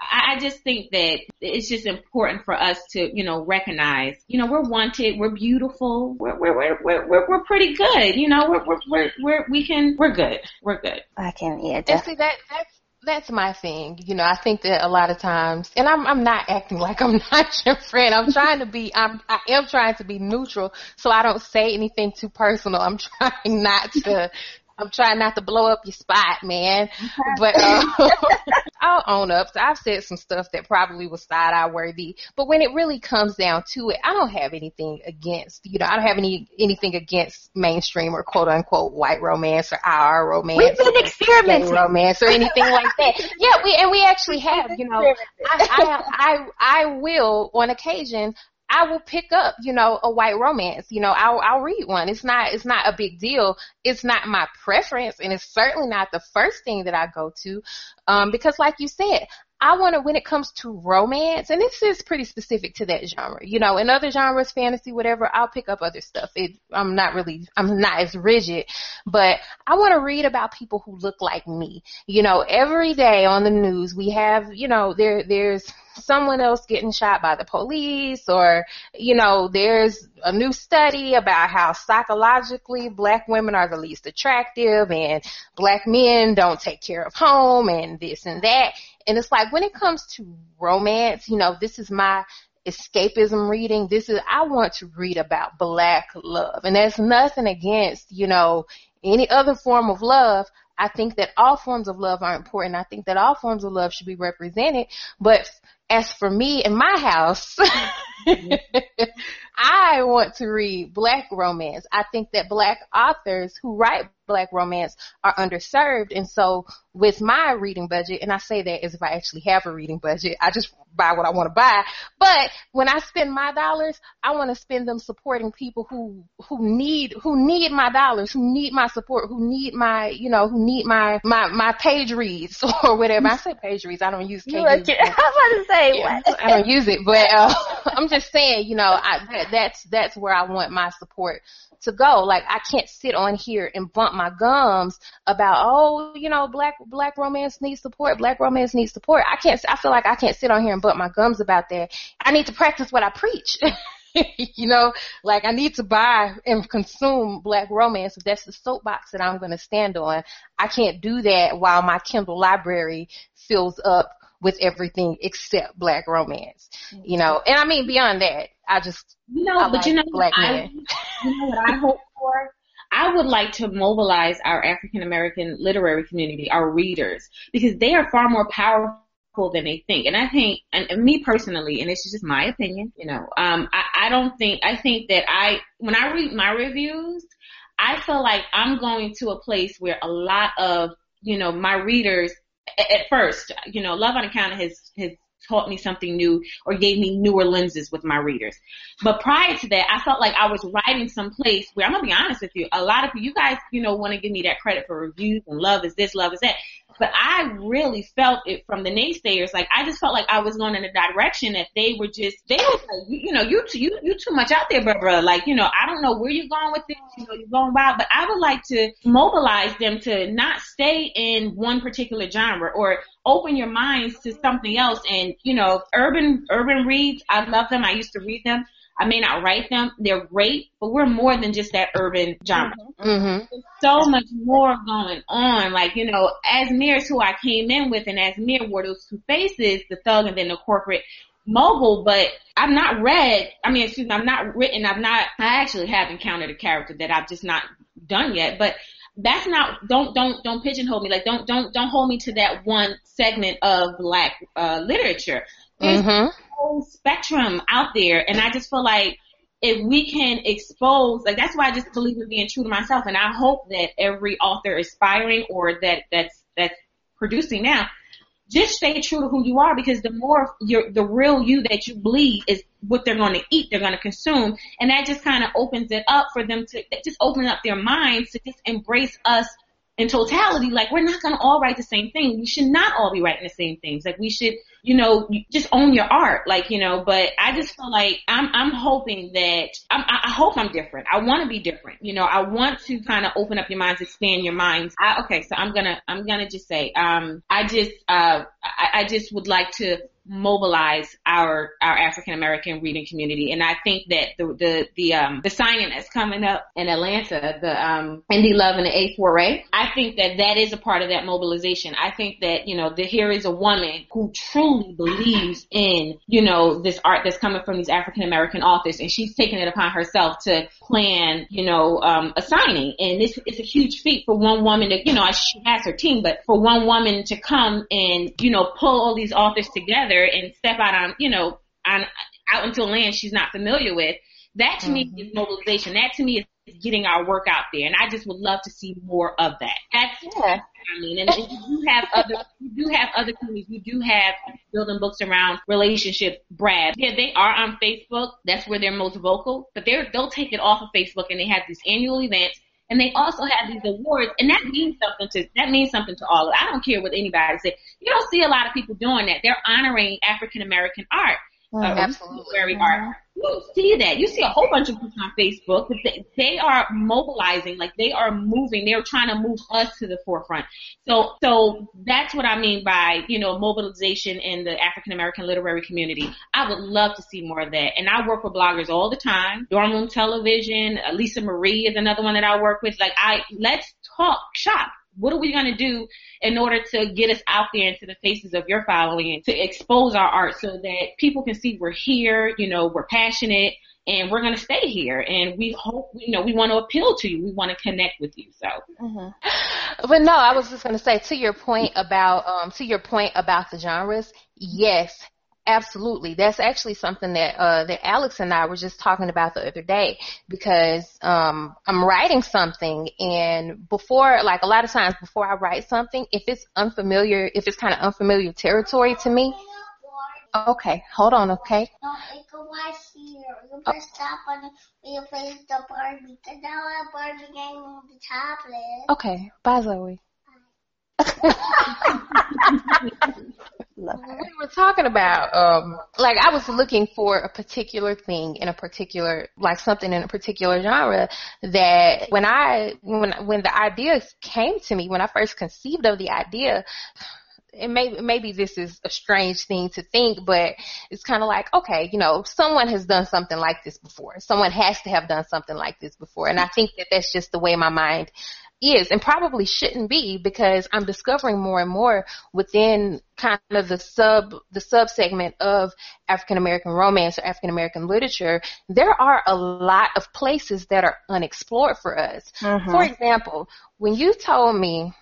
I, I just think that it's just important for us to, you know, recognize, you know, we're wanted, we're beautiful, we're, we're, we're, we're, we're pretty good, you know, we're, we're, we're, we're, we can, we're good, we're good. I can, yeah, definitely. And see, that, that's, that's my thing. You know, I think that a lot of times, and I'm I'm not acting like I'm not your friend. I'm trying to be. I'm I am trying to be neutral, so I don't say anything too personal. I'm trying not to I'm trying not to blow up your spot, man. But uh, I'll own up. So I've said some stuff that probably was side eye worthy. But when it really comes down to it, I don't have anything against, you know, I don't have any anything against mainstream or quote unquote white romance or our romance. We've been experimenting romance or anything like that. Yeah, we and we actually have, you know, I, I I I will on occasion I will pick up, you know, a white romance. You know, I'll I'll read one. It's not it's not a big deal. It's not my preference, and it's certainly not the first thing that I go to, um, because like you said, I want to, when it comes to romance, and this is pretty specific to that genre, you know, in other genres, fantasy, whatever, I'll pick up other stuff. It, I'm not really, I'm not as rigid, but I want to read about people who look like me. You know, every day on the news, we have, you know, there, there's someone else getting shot by the police or, you know, there's a new study about how psychologically black women are the least attractive and black men don't take care of home and this and that. And it's like when it comes to romance, you know, this is my escapism reading. This is, I want to read about black love. And there's nothing against, you know, any other form of love. I think that all forms of love are important. I think that all forms of love should be represented. But as for me in my house, I want to read black romance. I think that black authors who write black romance are underserved. And so with my reading budget, and I say that as if I actually have a reading budget, I just buy what I want to buy. But when I spend my dollars, I want to spend them supporting people who, who need, who need my dollars, who need my support, who need my, you know, who need my, my, my page reads or whatever. I say page reads. I don't use KU. I was about to say yeah, what? I don't use it, but, uh, I'm just saying, you know, I, that, that's, that's where I want my support to go. Like I can't sit on here and bump my gums about, oh, you know, black black romance needs support, black romance needs support. I can't I feel like I can't sit on here and bump my gums about that. I need to practice what I preach. you know, like I need to buy and consume black romance. That's the soapbox that I'm going to stand on, I can't do that while my Kindle library fills up with everything except black romance. You know, and I mean beyond that, I just you know, I but like you know, black I, you know what I hope for. I would like to mobilize our African American literary community, our readers, because they are far more powerful than they think. And I think, and, and me personally, and it's just my opinion, you know, um, I, I don't think, I think that I, when I read my reviews, I feel like I'm going to a place where a lot of, you know, my readers at first, you know, Love Unaccounted has, has taught me something new or gave me newer lenses with my readers. But prior to that, I felt like I was writing someplace where I'm gonna be honest with you. A lot of you guys, you know, want to give me that credit for reviews and love is this, love is that. But I really felt it from the naysayers. Like I just felt like I was going in a direction that they were just they were like, you, you know, you too, you you too much out there, bro, bro. Like you know, I don't know where you're going with this. You know, you're going wild. But I would like to mobilize them to not stay in one particular genre or open your minds to something else. And you know, urban urban reads, I love them. I used to read them. I may not write them. They're great, but we're more than just that urban genre. Mm-hmm. There's so much more going on. Like, you know, Azmir's who I came in with and as wore those two faces, the thug and then the corporate mogul, but I've not read, I mean, excuse me, I've not written, I've not, I actually have encountered a character that I've just not done yet, but that's not, don't, don't, don't pigeonhole me. Like, don't, don't, don't hold me to that one segment of black, uh, literature. There's mm-hmm. a whole spectrum out there, and I just feel like if we can expose, like that's why I just believe in being true to myself, and I hope that every author aspiring or that that's that's producing now, just stay true to who you are because the more you're, the real you that you bleed is what they're going to eat, they're going to consume, and that just kind of opens it up for them to just open up their minds to just embrace us in totality, like we're not gonna all write the same thing. We should not all be writing the same things. Like we should, you know, just own your art. Like you know, but I just feel like I'm I'm hoping that I'm, I hope I'm different. I want to be different. You know, I want to kind of open up your minds, expand your minds. I, okay, so I'm gonna I'm gonna just say, um, I just uh I, I just would like to mobilize our our African American reading community. And I think that the the the um the signing that's coming up in Atlanta, the um Indie Love and the Eighth Foray, I think that that is a part of that mobilization. I think that you know that here is a woman who truly believes in you know this art that's coming from these African American authors, and she's taking it upon herself to plan you know um a signing. And this is a huge feat for one woman to you know she has her team, but for one woman to come and you know pull all these authors together together and step out on, you know, on out into a land she's not familiar with. That to mm-hmm. me is mobilization. That to me is getting our work out there, and I just would love to see more of that. That's yeah. I mean, and, and you do have other, you do have other communities. You do have building books around relationship Brad. Yeah, they are on Facebook. That's where they're most vocal, but they're they'll take it off of Facebook, and they have these annual events and they also have these awards, and that means something to that means something to all. Of I don't care what anybody says. You don't see a lot of people doing that. They're honoring African American art, uh, absolutely, mm-hmm. art. You see that. You see a whole bunch of people on Facebook, they, they are mobilizing, like they are moving. They're trying to move us to the forefront. So, so that's what I mean by, you know, mobilization in the African American literary community. I would love to see more of that. And I work with bloggers all the time. Dorm Room Television, Lisa Marie is another one that I work with. Like I, let's talk shop what are we going to do in order to get us out there into the faces of your following to expose our art so that people can see we're here, you know, we're passionate and we're going to stay here and we hope, you know, we want to appeal to you. We want to connect with you. So. Mm-hmm. But no, I was just going to say to your point about, um, to your point about the genres, yes, Absolutely. That's actually something that uh that Alex and I were just talking about the other day because um I'm writing something and before like a lot of times before I write something, if it's unfamiliar if it's kind of unfamiliar territory to me, Okay, hold on, okay? No, it go right here. You press oh. stop on it you face the Barbie. The now Barbie game on the tablet. Okay, bye Zoe. We were talking about, um, like I was looking for a particular thing in a particular, like something in a particular genre that when I, when, when the idea came to me, when I first conceived of the idea, and maybe maybe this is a strange thing to think, but it's kind of like, okay, you know, someone has done something like this before. Someone has to have done something like this before, and I think that that's just the way my mind is and probably shouldn't be because I'm discovering more and more within kind of the sub the sub segment of African American romance or African American literature, there are a lot of places that are unexplored for us. Mm-hmm. For example, when you told me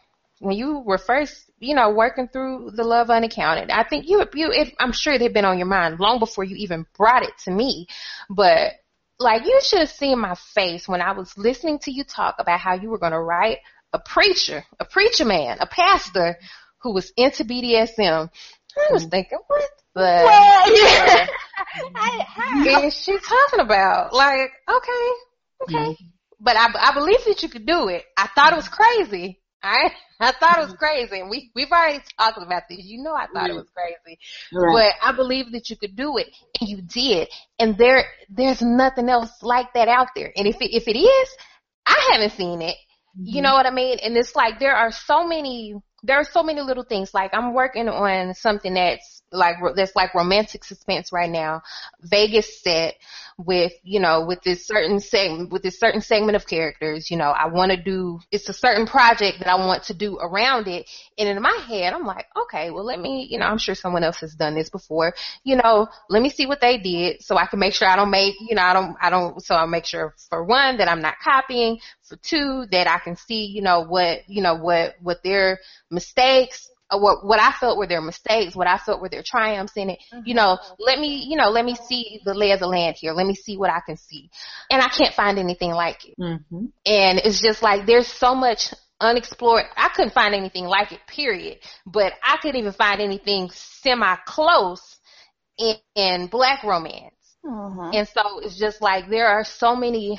when you were first, you know, working through the love unaccounted, I think you, you, it, I'm sure it had been on your mind long before you even brought it to me. But like you should have seen my face when I was listening to you talk about how you were going to write a preacher, a preacher man, a pastor who was into BDSM. I was thinking, what the well, yeah. is she talking about? Like, okay, okay. Mm-hmm. But I, I believe that you could do it. I thought it was crazy. I I thought it was crazy, and we we've already talked about this. You know, I thought it was crazy, right. but I believe that you could do it, and you did. And there there's nothing else like that out there. And if it, if it is, I haven't seen it. Mm-hmm. You know what I mean? And it's like there are so many there are so many little things. Like I'm working on something that's like that's like romantic suspense right now. Vegas set with you know with this certain segment with this certain segment of characters. You know I want to do it's a certain project that I want to do around it. And in my head I'm like okay well let me you know I'm sure someone else has done this before. You know let me see what they did so I can make sure I don't make you know I don't I don't so I make sure for one that I'm not copying. For two that I can see you know what you know what what their mistakes what what I felt were their mistakes, what I felt were their triumphs in it. Mm-hmm. You know, let me, you know, let me see the lay of the land here. Let me see what I can see. And I can't find anything like it. Mm-hmm. And it's just like there's so much unexplored. I couldn't find anything like it, period. But I couldn't even find anything semi close in, in black romance. Mm-hmm. And so it's just like there are so many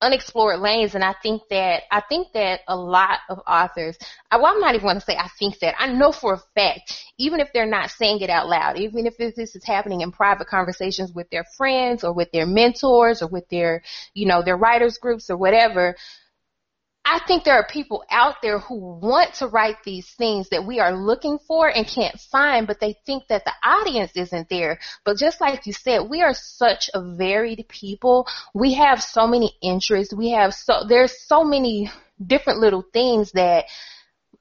unexplored lanes and I think that I think that a lot of authors well I'm not even going to say I think that I know for a fact even if they're not saying it out loud even if this is happening in private conversations with their friends or with their mentors or with their you know their writers groups or whatever I think there are people out there who want to write these things that we are looking for and can't find, but they think that the audience isn't there. But just like you said, we are such a varied people. We have so many interests. We have so, there's so many different little things that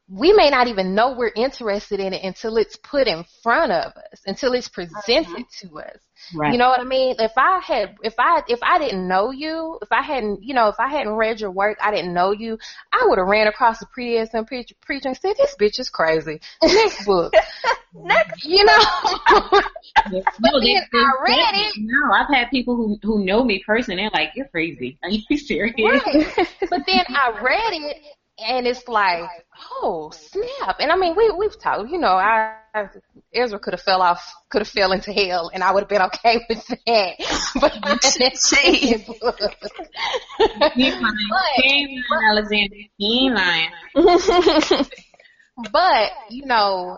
we may not even know we're interested in it until it's put in front of us, until it's presented uh-huh. to us. Right. You know what I mean? If I had, if I, if I didn't know you, if I hadn't, you know, if I hadn't read your work, I didn't know you, I would have ran across the pretty ass preacher, preacher and said, this bitch is crazy. Next book. Next. You know? no, they, I read it. No, I've had people who, who know me personally, they're like, you're crazy. Are you serious? Right. but then I read it and it's like, oh snap! And I mean, we we've talked, you know, I, I Ezra could have fell off, could have fell into hell, and I would have been okay with that. But He lying, Alexander. He lying. but you know,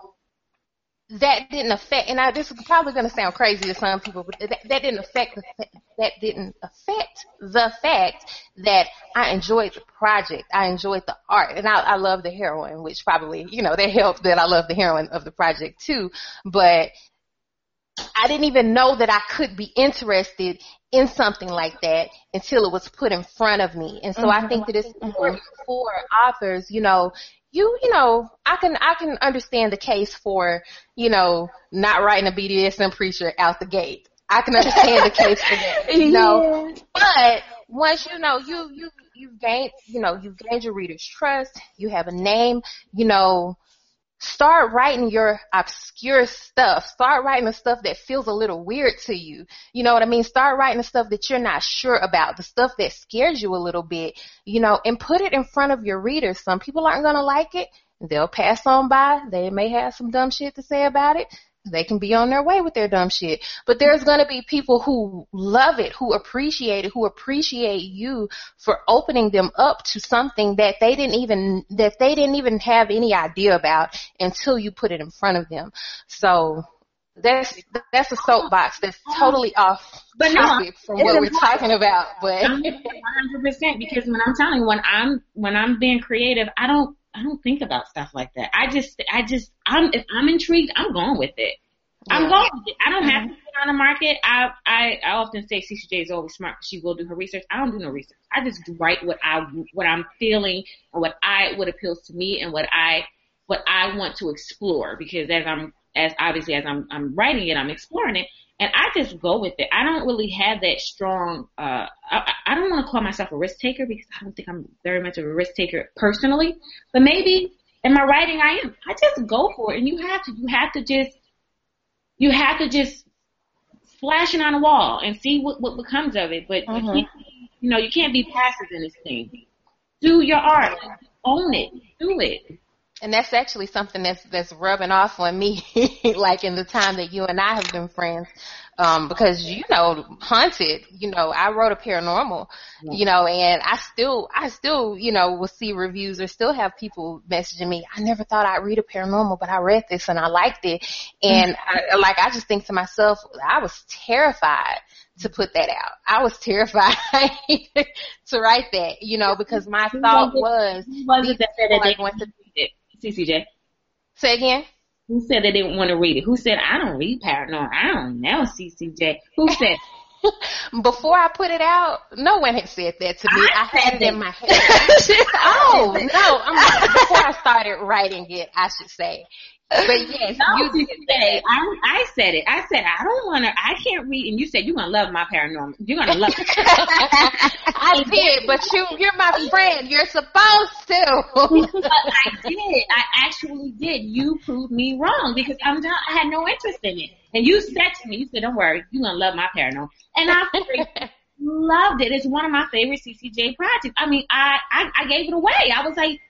that didn't affect, and I, this is probably going to sound crazy to some people, but that, that didn't affect the, that didn't affect the fact that I enjoyed the project. I enjoyed the art, and I, I love the heroine, which probably, you know, that helped that I love the heroine of the project too. But I didn't even know that I could be interested in something like that until it was put in front of me. And so mm-hmm. I think that it's important for authors, you know, you you know I can I can understand the case for you know not writing a BDSM preacher out the gate. I can understand the case for that. You know, yeah. but once you know you you you've gained you know you've gained your reader's trust, you have a name, you know Start writing your obscure stuff. Start writing the stuff that feels a little weird to you. You know what I mean? Start writing the stuff that you're not sure about, the stuff that scares you a little bit, you know, and put it in front of your readers. Some people aren't going to like it. They'll pass on by. They may have some dumb shit to say about it they can be on their way with their dumb shit. But there's going to be people who love it, who appreciate it, who appreciate you for opening them up to something that they didn't even that they didn't even have any idea about until you put it in front of them. So that's that's a soapbox that's totally off but topic no, from what we're talking about. But 100 percent because when I'm telling when I'm when I'm being creative, I don't I don't think about stuff like that. I just, I just, I'm, if I'm intrigued, I'm going with it. Yeah. I'm going with it. I don't have uh-huh. to put on the market. I, I, I often say CCJ is always smart she will do her research. I don't do no research. I just write what I, what I'm feeling and what I, what appeals to me and what I, what I want to explore because as I'm, as obviously as I'm, I'm writing it, I'm exploring it and I just go with it. I don't really have that strong. Uh, I, I don't want to call myself a risk taker because I don't think I'm very much of a risk taker personally. But maybe in my writing, I am. I just go for it, and you have to. You have to just. You have to just flash it on a wall and see what what becomes of it. But mm-hmm. you, you know, you can't be passive in this thing. Do your art. Own it. Do it. And that's actually something that's that's rubbing off on me like in the time that you and I have been friends um because you know haunted you know I wrote a paranormal you know and I still I still you know will see reviews or still have people messaging me I never thought I'd read a paranormal but I read this and I liked it and I, like I just think to myself I was terrified to put that out. I was terrified to write that, you know, because my thought was, was it that said that they want to? CCJ. Say again. Who said they didn't want to read it? Who said I don't read paranormal? I don't know, CCJ. Who said? Before I put it out, no one had said that to me. I, I had it in my head. oh no! I'm, before I started writing it, I should say but yes, you did say I, I said it. I said I don't want to. I can't read, and you said you're gonna love my paranormal. You're gonna love. it. I did, but you you're my friend. You're supposed to. but I did. I actually did. You proved me wrong because I'm not, I had no interest in it, and you said to me, you said, "Don't worry, you're gonna love my paranormal," and I. loved it. It's one of my favorite CCJ projects. I mean, I, I I gave it away. I was like,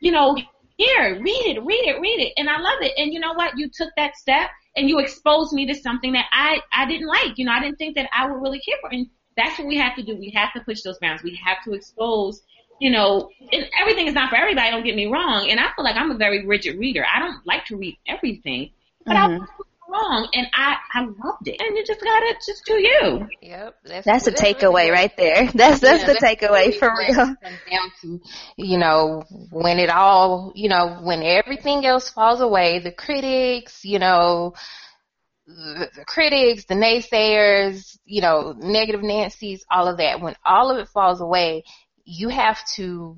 you know, here, read it, read it, read it. And I love it. And you know what? You took that step and you exposed me to something that I, I didn't like. You know, I didn't think that I would really care for. And that's what we have to do. We have to push those bounds. We have to expose, you know, and everything is not for everybody. Don't get me wrong. And I feel like I'm a very rigid reader. I don't like to read everything, but mm-hmm. I wrong, and I I loved it. And you just gotta just do you. Yep, that's, that's a takeaway really right there. That's that's yeah, the takeaway for real. Down to you know when it all you know when everything else falls away, the critics, you know. The, the critics, the naysayers, you know, negative Nancy's, all of that. When all of it falls away, you have to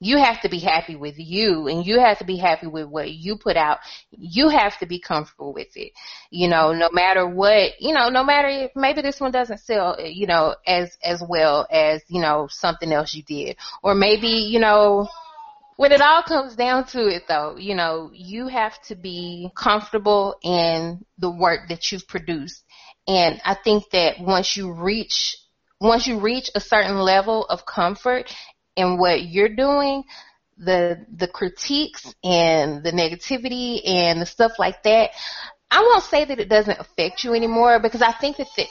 you have to be happy with you and you have to be happy with what you put out. You have to be comfortable with it. You know, no matter what, you know, no matter if maybe this one doesn't sell, you know, as, as well as, you know, something else you did. Or maybe, you know, when it all comes down to it though, you know, you have to be comfortable in the work that you've produced. And I think that once you reach once you reach a certain level of comfort in what you're doing, the the critiques and the negativity and the stuff like that, I won't say that it doesn't affect you anymore because I think that the,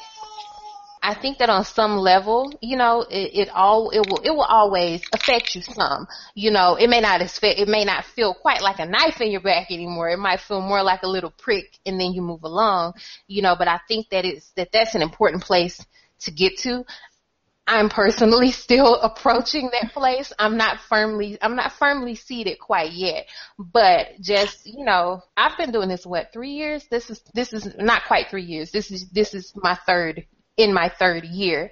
I think that on some level, you know, it, it all it will it will always affect you some. You know, it may not affect it may not feel quite like a knife in your back anymore. It might feel more like a little prick, and then you move along. You know, but I think that it's that that's an important place to get to. I'm personally still approaching that place. I'm not firmly, I'm not firmly seated quite yet, but just, you know, I've been doing this, what, three years? This is, this is not quite three years. This is, this is my third in my third year.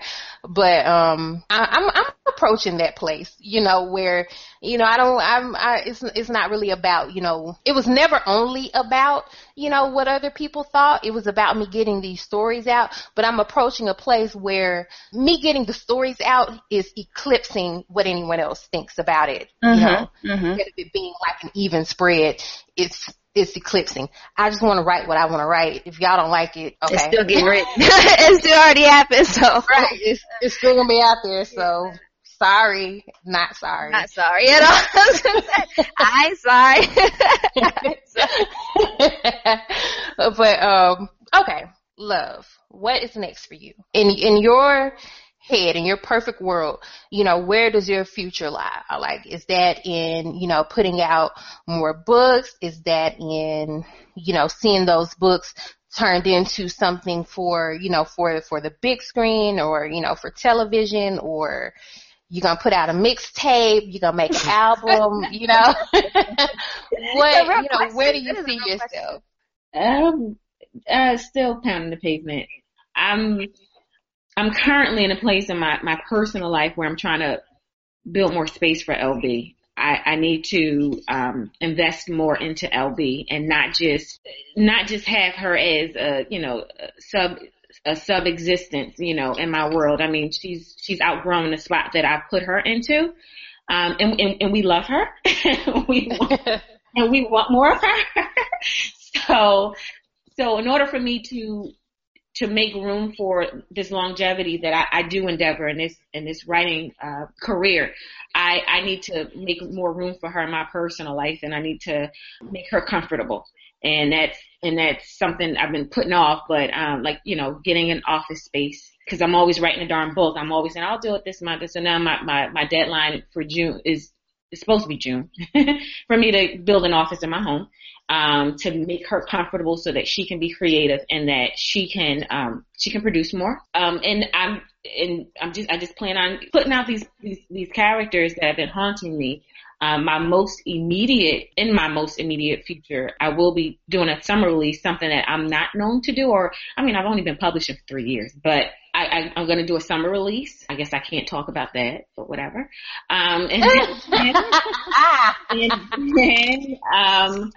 But um I, I'm I'm approaching that place, you know, where you know I don't I'm I it's it's not really about you know it was never only about you know what other people thought. It was about me getting these stories out. But I'm approaching a place where me getting the stories out is eclipsing what anyone else thinks about it. Mm-hmm, you know, mm-hmm. instead of it being like an even spread, it's it's eclipsing. I just want to write what I want to write. If y'all don't like it, okay. It's still getting written. it still already happened, so. Right. It's, it's still going to be out there, so sorry. Not sorry. Not sorry at all. I'm sorry. but, um, okay. Love. What is next for you? In, in your head in your perfect world, you know, where does your future lie? Like, is that in, you know, putting out more books? Is that in, you know, seeing those books turned into something for, you know, for, for the big screen or, you know, for television or, you're gonna put out a mixtape, you're gonna make an album, you know. what you know, where do you see yourself? Um uh still pounding the pavement. I'm I'm currently in a place in my, my personal life where I'm trying to build more space for LB. I, I need to um, invest more into LB and not just not just have her as a you know a sub a sub existence you know in my world. I mean she's she's outgrown the spot that I put her into, um, and, and and we love her. we want, and we want more of her. so so in order for me to to make room for this longevity that I, I do endeavor in this in this writing uh, career, I, I, need to make more room for her in my personal life and I need to make her comfortable. And that's, and that's something I've been putting off, but, um, like, you know, getting an office space because I'm always writing a darn book. I'm always saying, I'll do it this month. So now my, my, my deadline for June is, it's supposed to be June for me to build an office in my home um, to make her comfortable so that she can be creative and that she can um, she can produce more. Um, and I'm and I'm just I just plan on putting out these these, these characters that have been haunting me. Um, my most immediate, in my most immediate future, I will be doing a summer release, something that I'm not known to do, or, I mean, I've only been publishing for three years, but I, I, I'm going to do a summer release. I guess I can't talk about that, but whatever. Um, and then, and then, um,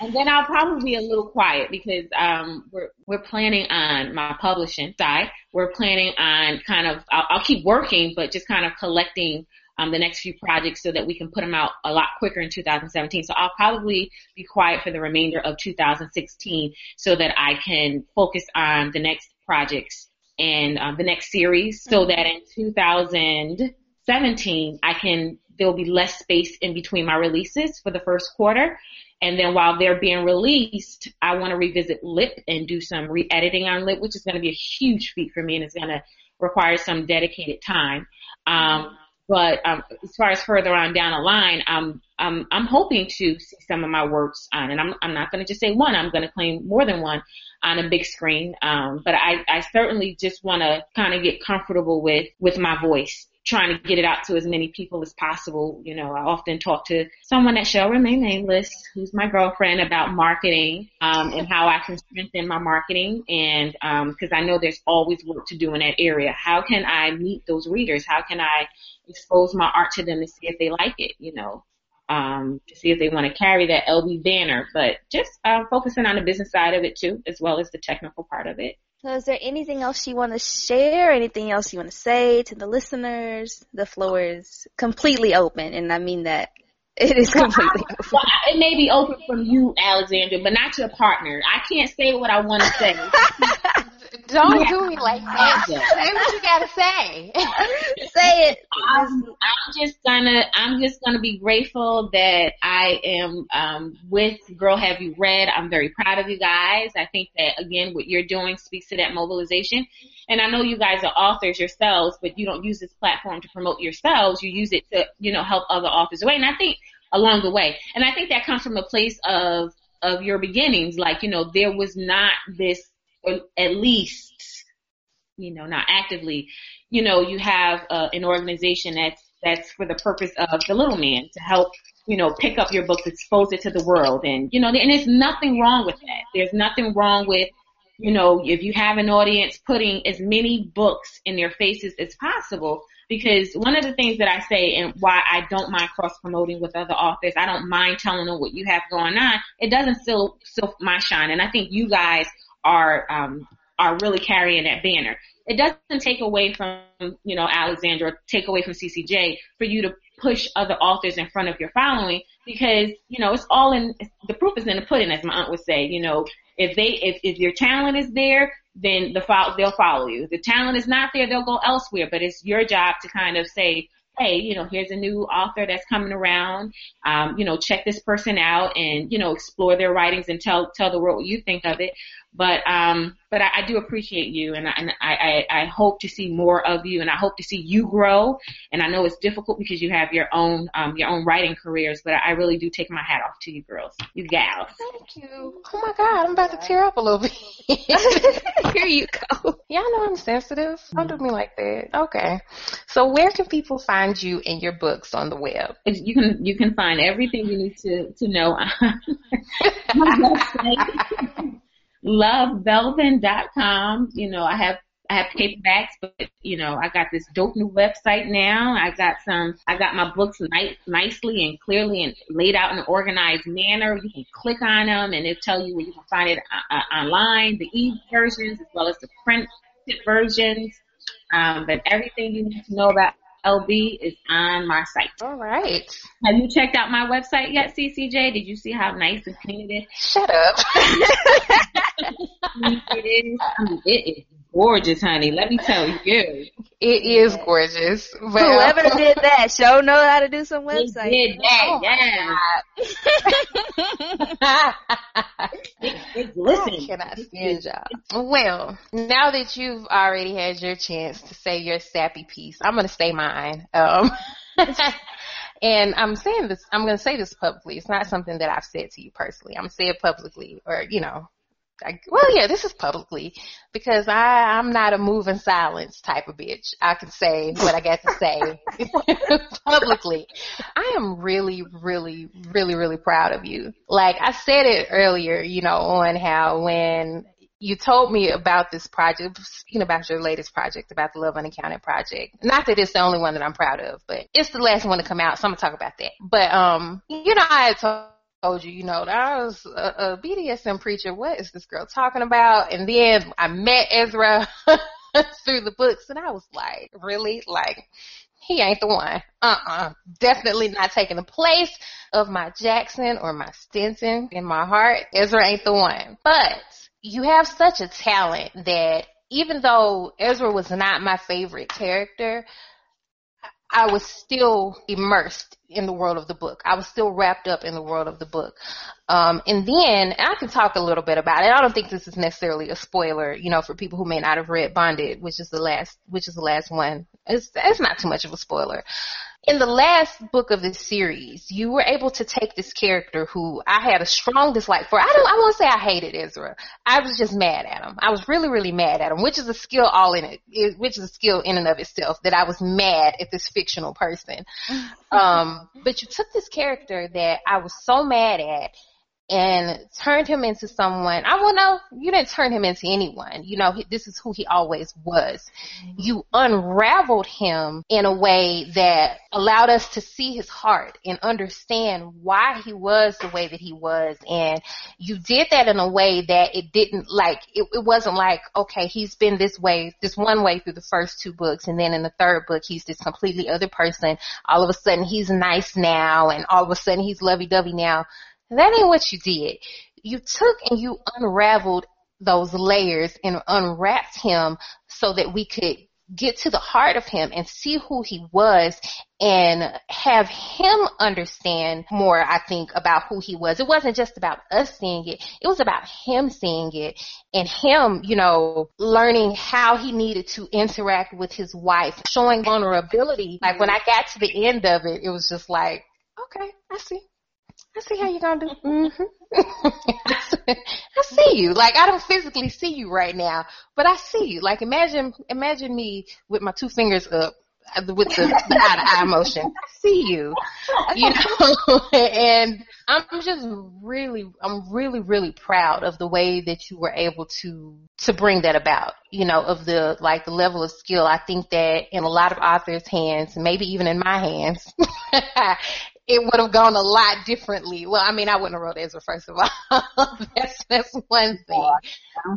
and then I'll probably be a little quiet because, um, we're, we're planning on my publishing side. We're planning on kind of, I'll, I'll keep working, but just kind of collecting um, the next few projects so that we can put them out a lot quicker in 2017. So I'll probably be quiet for the remainder of 2016 so that I can focus on the next projects and um, the next series so mm-hmm. that in 2017 I can there'll be less space in between my releases for the first quarter. And then while they're being released, I want to revisit Lip and do some re-editing on Lip, which is going to be a huge feat for me and it's going to require some dedicated time. Um, but um, as far as further on down the line, I'm I'm I'm hoping to see some of my works on, and I'm I'm not going to just say one. I'm going to claim more than one on a big screen. Um, but I I certainly just want to kind of get comfortable with with my voice trying to get it out to as many people as possible. You know, I often talk to someone that shall remain nameless, who's my girlfriend, about marketing um, and how I can strengthen my marketing. And because um, I know there's always work to do in that area. How can I meet those readers? How can I expose my art to them to see if they like it? You know. Um, to see if they want to carry that LB banner, but just uh, focusing on the business side of it too, as well as the technical part of it. So is there anything else you want to share? Anything else you want to say to the listeners? The floor is completely open, and I mean that it is completely open. Well, it may be open from you, Alexandra, but not your partner. I can't say what I want to say. Don't yeah. do me like that. say what you gotta say. say it. I'm, I'm, just gonna, I'm just gonna be grateful that I am um, with Girl Have You Read. I'm very proud of you guys. I think that again, what you're doing speaks to that mobilization. And I know you guys are authors yourselves, but you don't use this platform to promote yourselves. You use it to, you know, help other authors away. And I think along the way, and I think that comes from a place of of your beginnings. Like, you know, there was not this or at least, you know, not actively, you know, you have uh, an organization that's that's for the purpose of the little man to help, you know, pick up your books, expose it to the world, and you know, and there's nothing wrong with that. There's nothing wrong with, you know, if you have an audience, putting as many books in their faces as possible. Because one of the things that I say and why I don't mind cross promoting with other authors, I don't mind telling them what you have going on. It doesn't still still my shine, and I think you guys are um, are really carrying that banner. It doesn't take away from you know Alexandra, take away from CCJ for you to push other authors in front of your following because you know it's all in the proof is in the pudding, as my aunt would say. You know, if they if if your talent is there, then the fo- they'll follow you. If the talent is not there, they'll go elsewhere. But it's your job to kind of say, hey, you know, here's a new author that's coming around. Um, you know, check this person out and, you know, explore their writings and tell, tell the world what you think of it. But, um, but I, I do appreciate you and, I, and I, I, I hope to see more of you and I hope to see you grow. And I know it's difficult because you have your own, um, your own writing careers, but I really do take my hat off to you girls, you gals. Thank you. Oh my God, I'm about to tear up a little bit. Here you go. Y'all know I'm sensitive. Don't do me like that. Okay. So where can people find you and your books on the web? You can, you can find everything you need to, to know on my website lovebelvin.com. You know, I have I have paperbacks, but you know, I got this dope new website now. I got some, I got my books nice, nicely and clearly and laid out in an organized manner. You can click on them and it'll tell you where you can find it uh, uh online, the e versions as well as the print versions. Um, but everything you need to know about LB is on my site. All right. Have you checked out my website yet, CCJ? Did you see how nice and clean it is? Shut up. it is. I mean, it is gorgeous, honey. Let me tell you. It is gorgeous. But, Whoever did that, show know how to do some website. did that, oh yeah. Listen. Can I stand y'all? Well, now that you've already had your chance to say your sappy piece, I'm gonna say mine. Um, and I'm saying this, I'm going to say this publicly. It's not something that I've said to you personally. I'm saying it publicly or, you know, I, well, yeah, this is publicly because I, I'm not a move in silence type of bitch. I can say what I got to say publicly. I am really, really, really, really proud of you. Like I said it earlier, you know, on how when you told me about this project, speaking about your latest project, about the Love Unaccounted project. Not that it's the only one that I'm proud of, but it's the last one to come out, so I'm gonna talk about that. But um, you know, I had told told you, you know, that I was a, a BDSM preacher. What is this girl talking about? And then I met Ezra through the books, and I was like, really, like. He ain't the one. Uh-uh. Definitely not taking the place of my Jackson or my Stinson in my heart. Ezra ain't the one. But you have such a talent that even though Ezra was not my favorite character, I was still immersed in the world of the book. I was still wrapped up in the world of the book. Um, and then I can talk a little bit about it. I don't think this is necessarily a spoiler, you know, for people who may not have read Bonded, which is the last, which is the last one. It's, it's not too much of a spoiler in the last book of this series, you were able to take this character who I had a strong dislike for. I don't, I won't say I hated Ezra. I was just mad at him. I was really, really mad at him, which is a skill all in it, which is a skill in and of itself that I was mad at this fictional person. Um, but you took this character that I was so mad at and turned him into someone. I will know you didn't turn him into anyone. You know, this is who he always was. Mm-hmm. You unraveled him in a way that allowed us to see his heart and understand why he was the way that he was. And you did that in a way that it didn't like, it, it wasn't like, okay, he's been this way, this one way through the first two books. And then in the third book, he's this completely other person. All of a sudden he's nice now. And all of a sudden he's lovey dovey now that ain't what you did. You took and you unraveled those layers and unwrapped him so that we could get to the heart of him and see who he was and have him understand more, I think, about who he was. It wasn't just about us seeing it. It was about him seeing it and him, you know, learning how he needed to interact with his wife, showing vulnerability. Like when I got to the end of it, it was just like, okay, I see. I see how you're gonna do. Mm-hmm. I see you. Like I don't physically see you right now, but I see you. Like imagine, imagine me with my two fingers up uh, with the, the eye to eye motion. I see you, you know, and I'm just really, I'm really, really proud of the way that you were able to, to bring that about, you know, of the, like the level of skill. I think that in a lot of authors' hands, maybe even in my hands, it would have gone a lot differently. Well, I mean, I wouldn't have wrote Ezra first of all. that's that's one thing.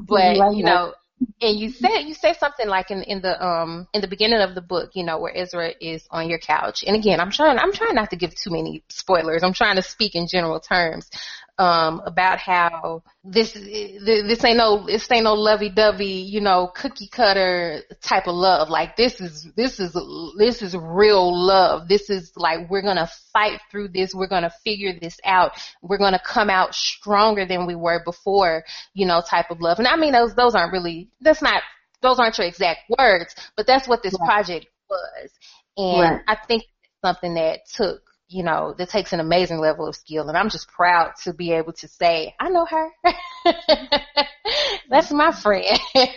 But you know, and you said you said something like in in the um in the beginning of the book, you know, where Ezra is on your couch. And again, I'm trying I'm trying not to give too many spoilers. I'm trying to speak in general terms um, about how this this ain't no this ain't no lovey dovey you know cookie cutter type of love. Like this is this is this is real love. This is like we're gonna fight through this. We're gonna figure this out. We're gonna come out stronger than we were before. You know, type of love. And I mean those those aren't really that's not those aren't your exact words, but that's what this right. project was. And right. I think something that took you know, that takes an amazing level of skill. And I'm just proud to be able to say, I know her. That's my friend. But,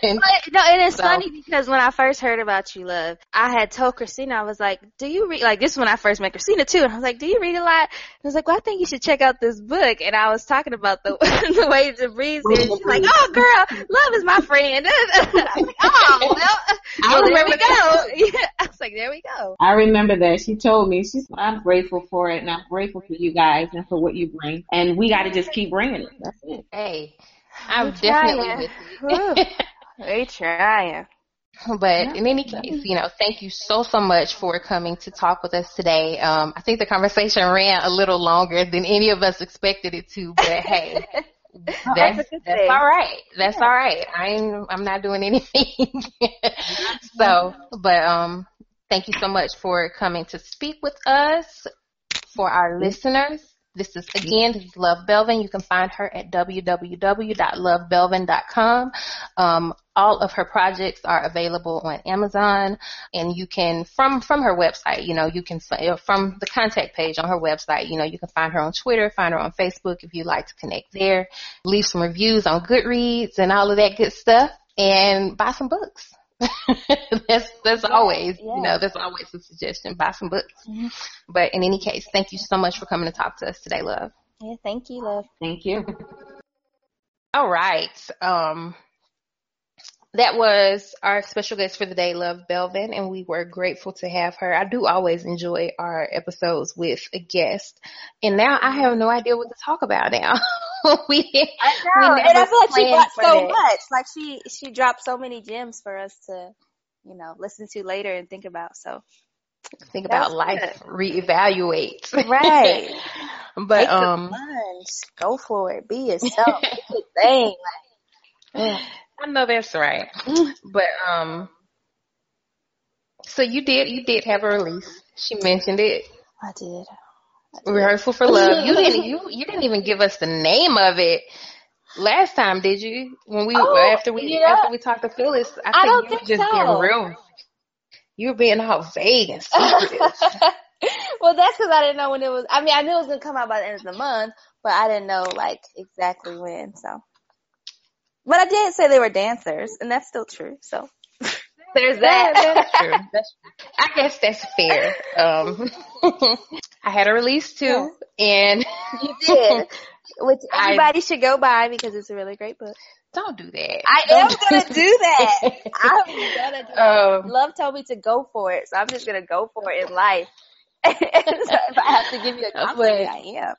no, and it's so. funny because when I first heard about you, love, I had told Christina, I was like, do you read, like this is when I first met Christina too. And I was like, do you read a lot? And I was like, well, I think you should check out this book. And I was talking about the, the Waiting to Breathe. And she's like, oh girl, love is my friend. I was like, oh, well, I well, remember there we go. I was like, there we go. I remember that. She told me, she's, I'm grateful for it and I'm grateful for you guys and for what you bring. And we got to just keep bringing it. That's it. Hey. I'm definitely with you. we trying. But yeah. in any case, you know, thank you so, so much for coming to talk with us today. Um, I think the conversation ran a little longer than any of us expected it to, but hey, that's, that's, that's all right. That's yeah. all right. I'm I'm not doing anything. so, but um, thank you so much for coming to speak with us. For our listeners, this is again, this is Love Belvin. You can find her at www.lovebelvin.com. Um, all of her projects are available on Amazon, and you can from from her website. You know, you can uh, from the contact page on her website. You know, you can find her on Twitter, find her on Facebook if you'd like to connect there. Leave some reviews on Goodreads and all of that good stuff, and buy some books. that's that's yeah, always yeah. you know that's always a suggestion. Buy some books. Mm-hmm. But in any case, thank you so much for coming to talk to us today, love. Yeah, thank you, love. Thank you. All right. Um, that was our special guest for the day, Love Belvin, and we were grateful to have her. I do always enjoy our episodes with a guest, and now I have no idea what to talk about now. we, I know, we and I feel like she brought so that. much. Like she she dropped so many gems for us to, you know, listen to later and think about. So think about life, good. reevaluate. Right. but Take um, go for it. Be yourself. Thing. Like, I know that's right. but um, so you did you did have a release. She mentioned it. I did. Rehearsal for Love. You didn't you you didn't even give us the name of it last time, did you? When we oh, after we yeah. after we talked to Phyllis, I, I think you were just so. being real. You were being all vague and secretive. well, that's because I didn't know when it was. I mean, I knew it was gonna come out by the end of the month, but I didn't know like exactly when. So, but I did say they were dancers, and that's still true. So. There's that. that's true. That's true. I guess that's fair. Um, I had a release too, yeah. and you did, which everybody I, should go buy because it's a really great book. Don't do that. I don't am gonna do that. I'm gonna do um, Love told me to go for it, so I'm just gonna go for it in life. so if I have to give you a compliment, I am.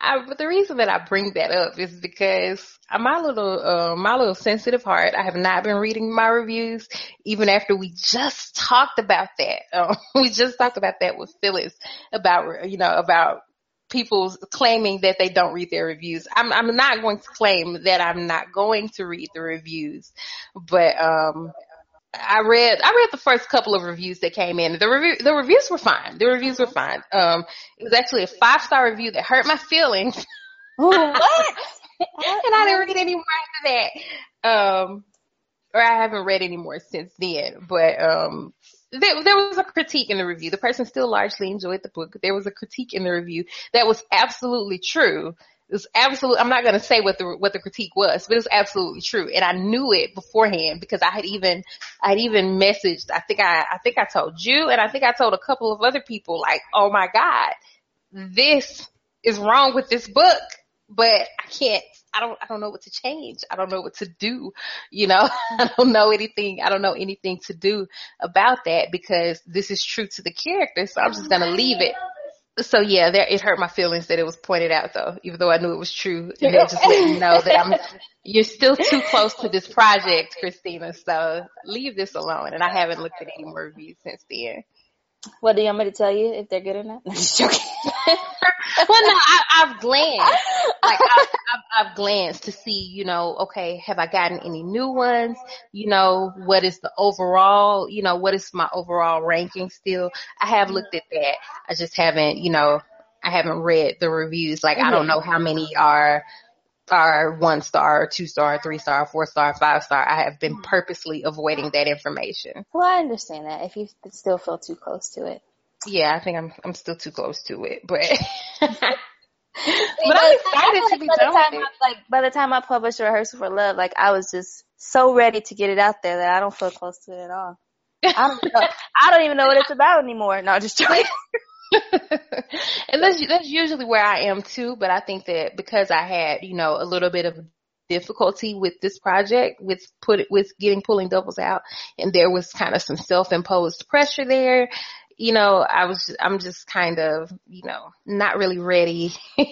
I, but the reason that I bring that up is because my little, uh, my little sensitive heart, I have not been reading my reviews, even after we just talked about that. Um, we just talked about that with Phyllis about, you know, about people claiming that they don't read their reviews. I'm, I'm not going to claim that I'm not going to read the reviews, but, um, I read I read the first couple of reviews that came in. The review the reviews were fine. The reviews were fine. Um, it was actually a five star review that hurt my feelings. what? and I didn't read any more after that. Um, or I haven't read any more since then. But um, there, there was a critique in the review. The person still largely enjoyed the book. There was a critique in the review that was absolutely true. It was absolutely, I'm not to say what the, what the critique was, but it was absolutely true. And I knew it beforehand because I had even, I had even messaged, I think I, I think I told you and I think I told a couple of other people like, oh my God, this is wrong with this book, but I can't, I don't, I don't know what to change. I don't know what to do. You know, I don't know anything. I don't know anything to do about that because this is true to the character. So I'm just to leave it so yeah, there it hurt my feelings that it was pointed out though, even though I knew it was true. And that just let me know that I'm you're still too close to this project, Christina. So leave this alone. And I haven't looked at any more reviews since then. What do you want me to tell you if they're good or not? I'm just joking. Well, no, I, have glanced. Like I've, I've, I've, glanced to see, you know, okay, have I gotten any new ones? You know, what is the overall? You know, what is my overall ranking still? I have mm-hmm. looked at that. I just haven't, you know, I haven't read the reviews. Like I don't mm-hmm. know how many are are one star, two star, three star, four star, five star. I have been mm-hmm. purposely avoiding that information. Well, I understand that if you still feel too close to it. Yeah, I think I'm I'm still too close to it, but but I'm excited to be done with it. I, like by the time I published rehearsal for love, like I was just so ready to get it out there that I don't feel close to it at all. I don't, know, I don't even know what it's about anymore. No, just joking. and that's that's usually where I am too. But I think that because I had you know a little bit of difficulty with this project, with put with getting pulling doubles out, and there was kind of some self imposed pressure there. You know, I was I'm just kind of you know not really ready.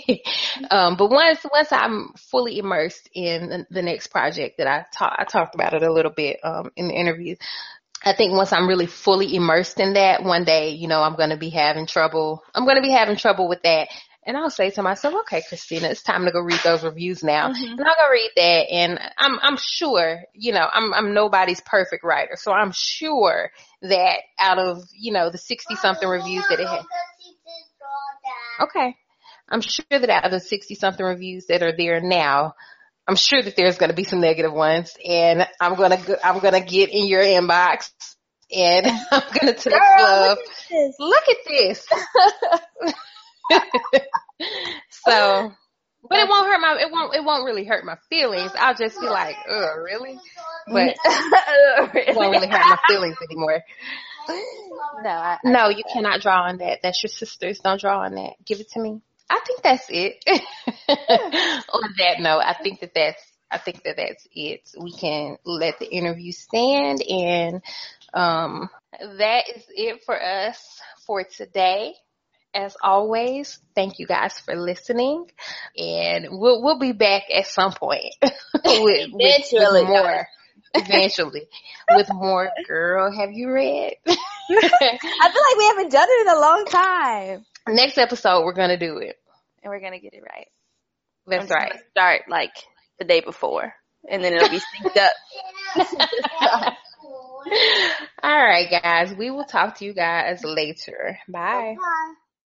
um, but once once I'm fully immersed in the, next project that I talked I talked about it a little bit um, in the interview. I think once I'm really fully immersed in that one day, you know, I'm going to be having trouble. I'm going to be having trouble with that. and I'll say to myself, okay, Christina, it's time to go read those reviews now. Mm-hmm. And I'll go read that and I'm, I'm sure, you know, I'm, I'm nobody's perfect writer. So I'm sure that out of, you know, the 60 something reviews that it had. Okay. I'm sure that out of the 60 something reviews that are there now, I'm sure that there's going to be some negative ones and I'm going to, I'm going to get in your inbox and I'm going to tell Girl, love. Look at this. Look at this. so, but it won't hurt my, it won't, it won't really hurt my feelings. I'll just be like, oh, really? But it won't really hurt my feelings anymore. No, I, I no, you that. cannot draw on that. That's your sisters. Don't draw on that. Give it to me. I think that's it. on that note, I think that that's I think that that's it. We can let the interview stand and um, that is it for us for today. As always, thank you guys for listening, and we'll we'll be back at some point with, with, with more. Eventually, with more girl, have you read? I feel like we haven't done it in a long time. Next episode, we're gonna do it, and we're gonna get it right. That's right. Start like the day before, and then it'll be synced up. All right, guys. We will talk to you guys later. Bye. Bye.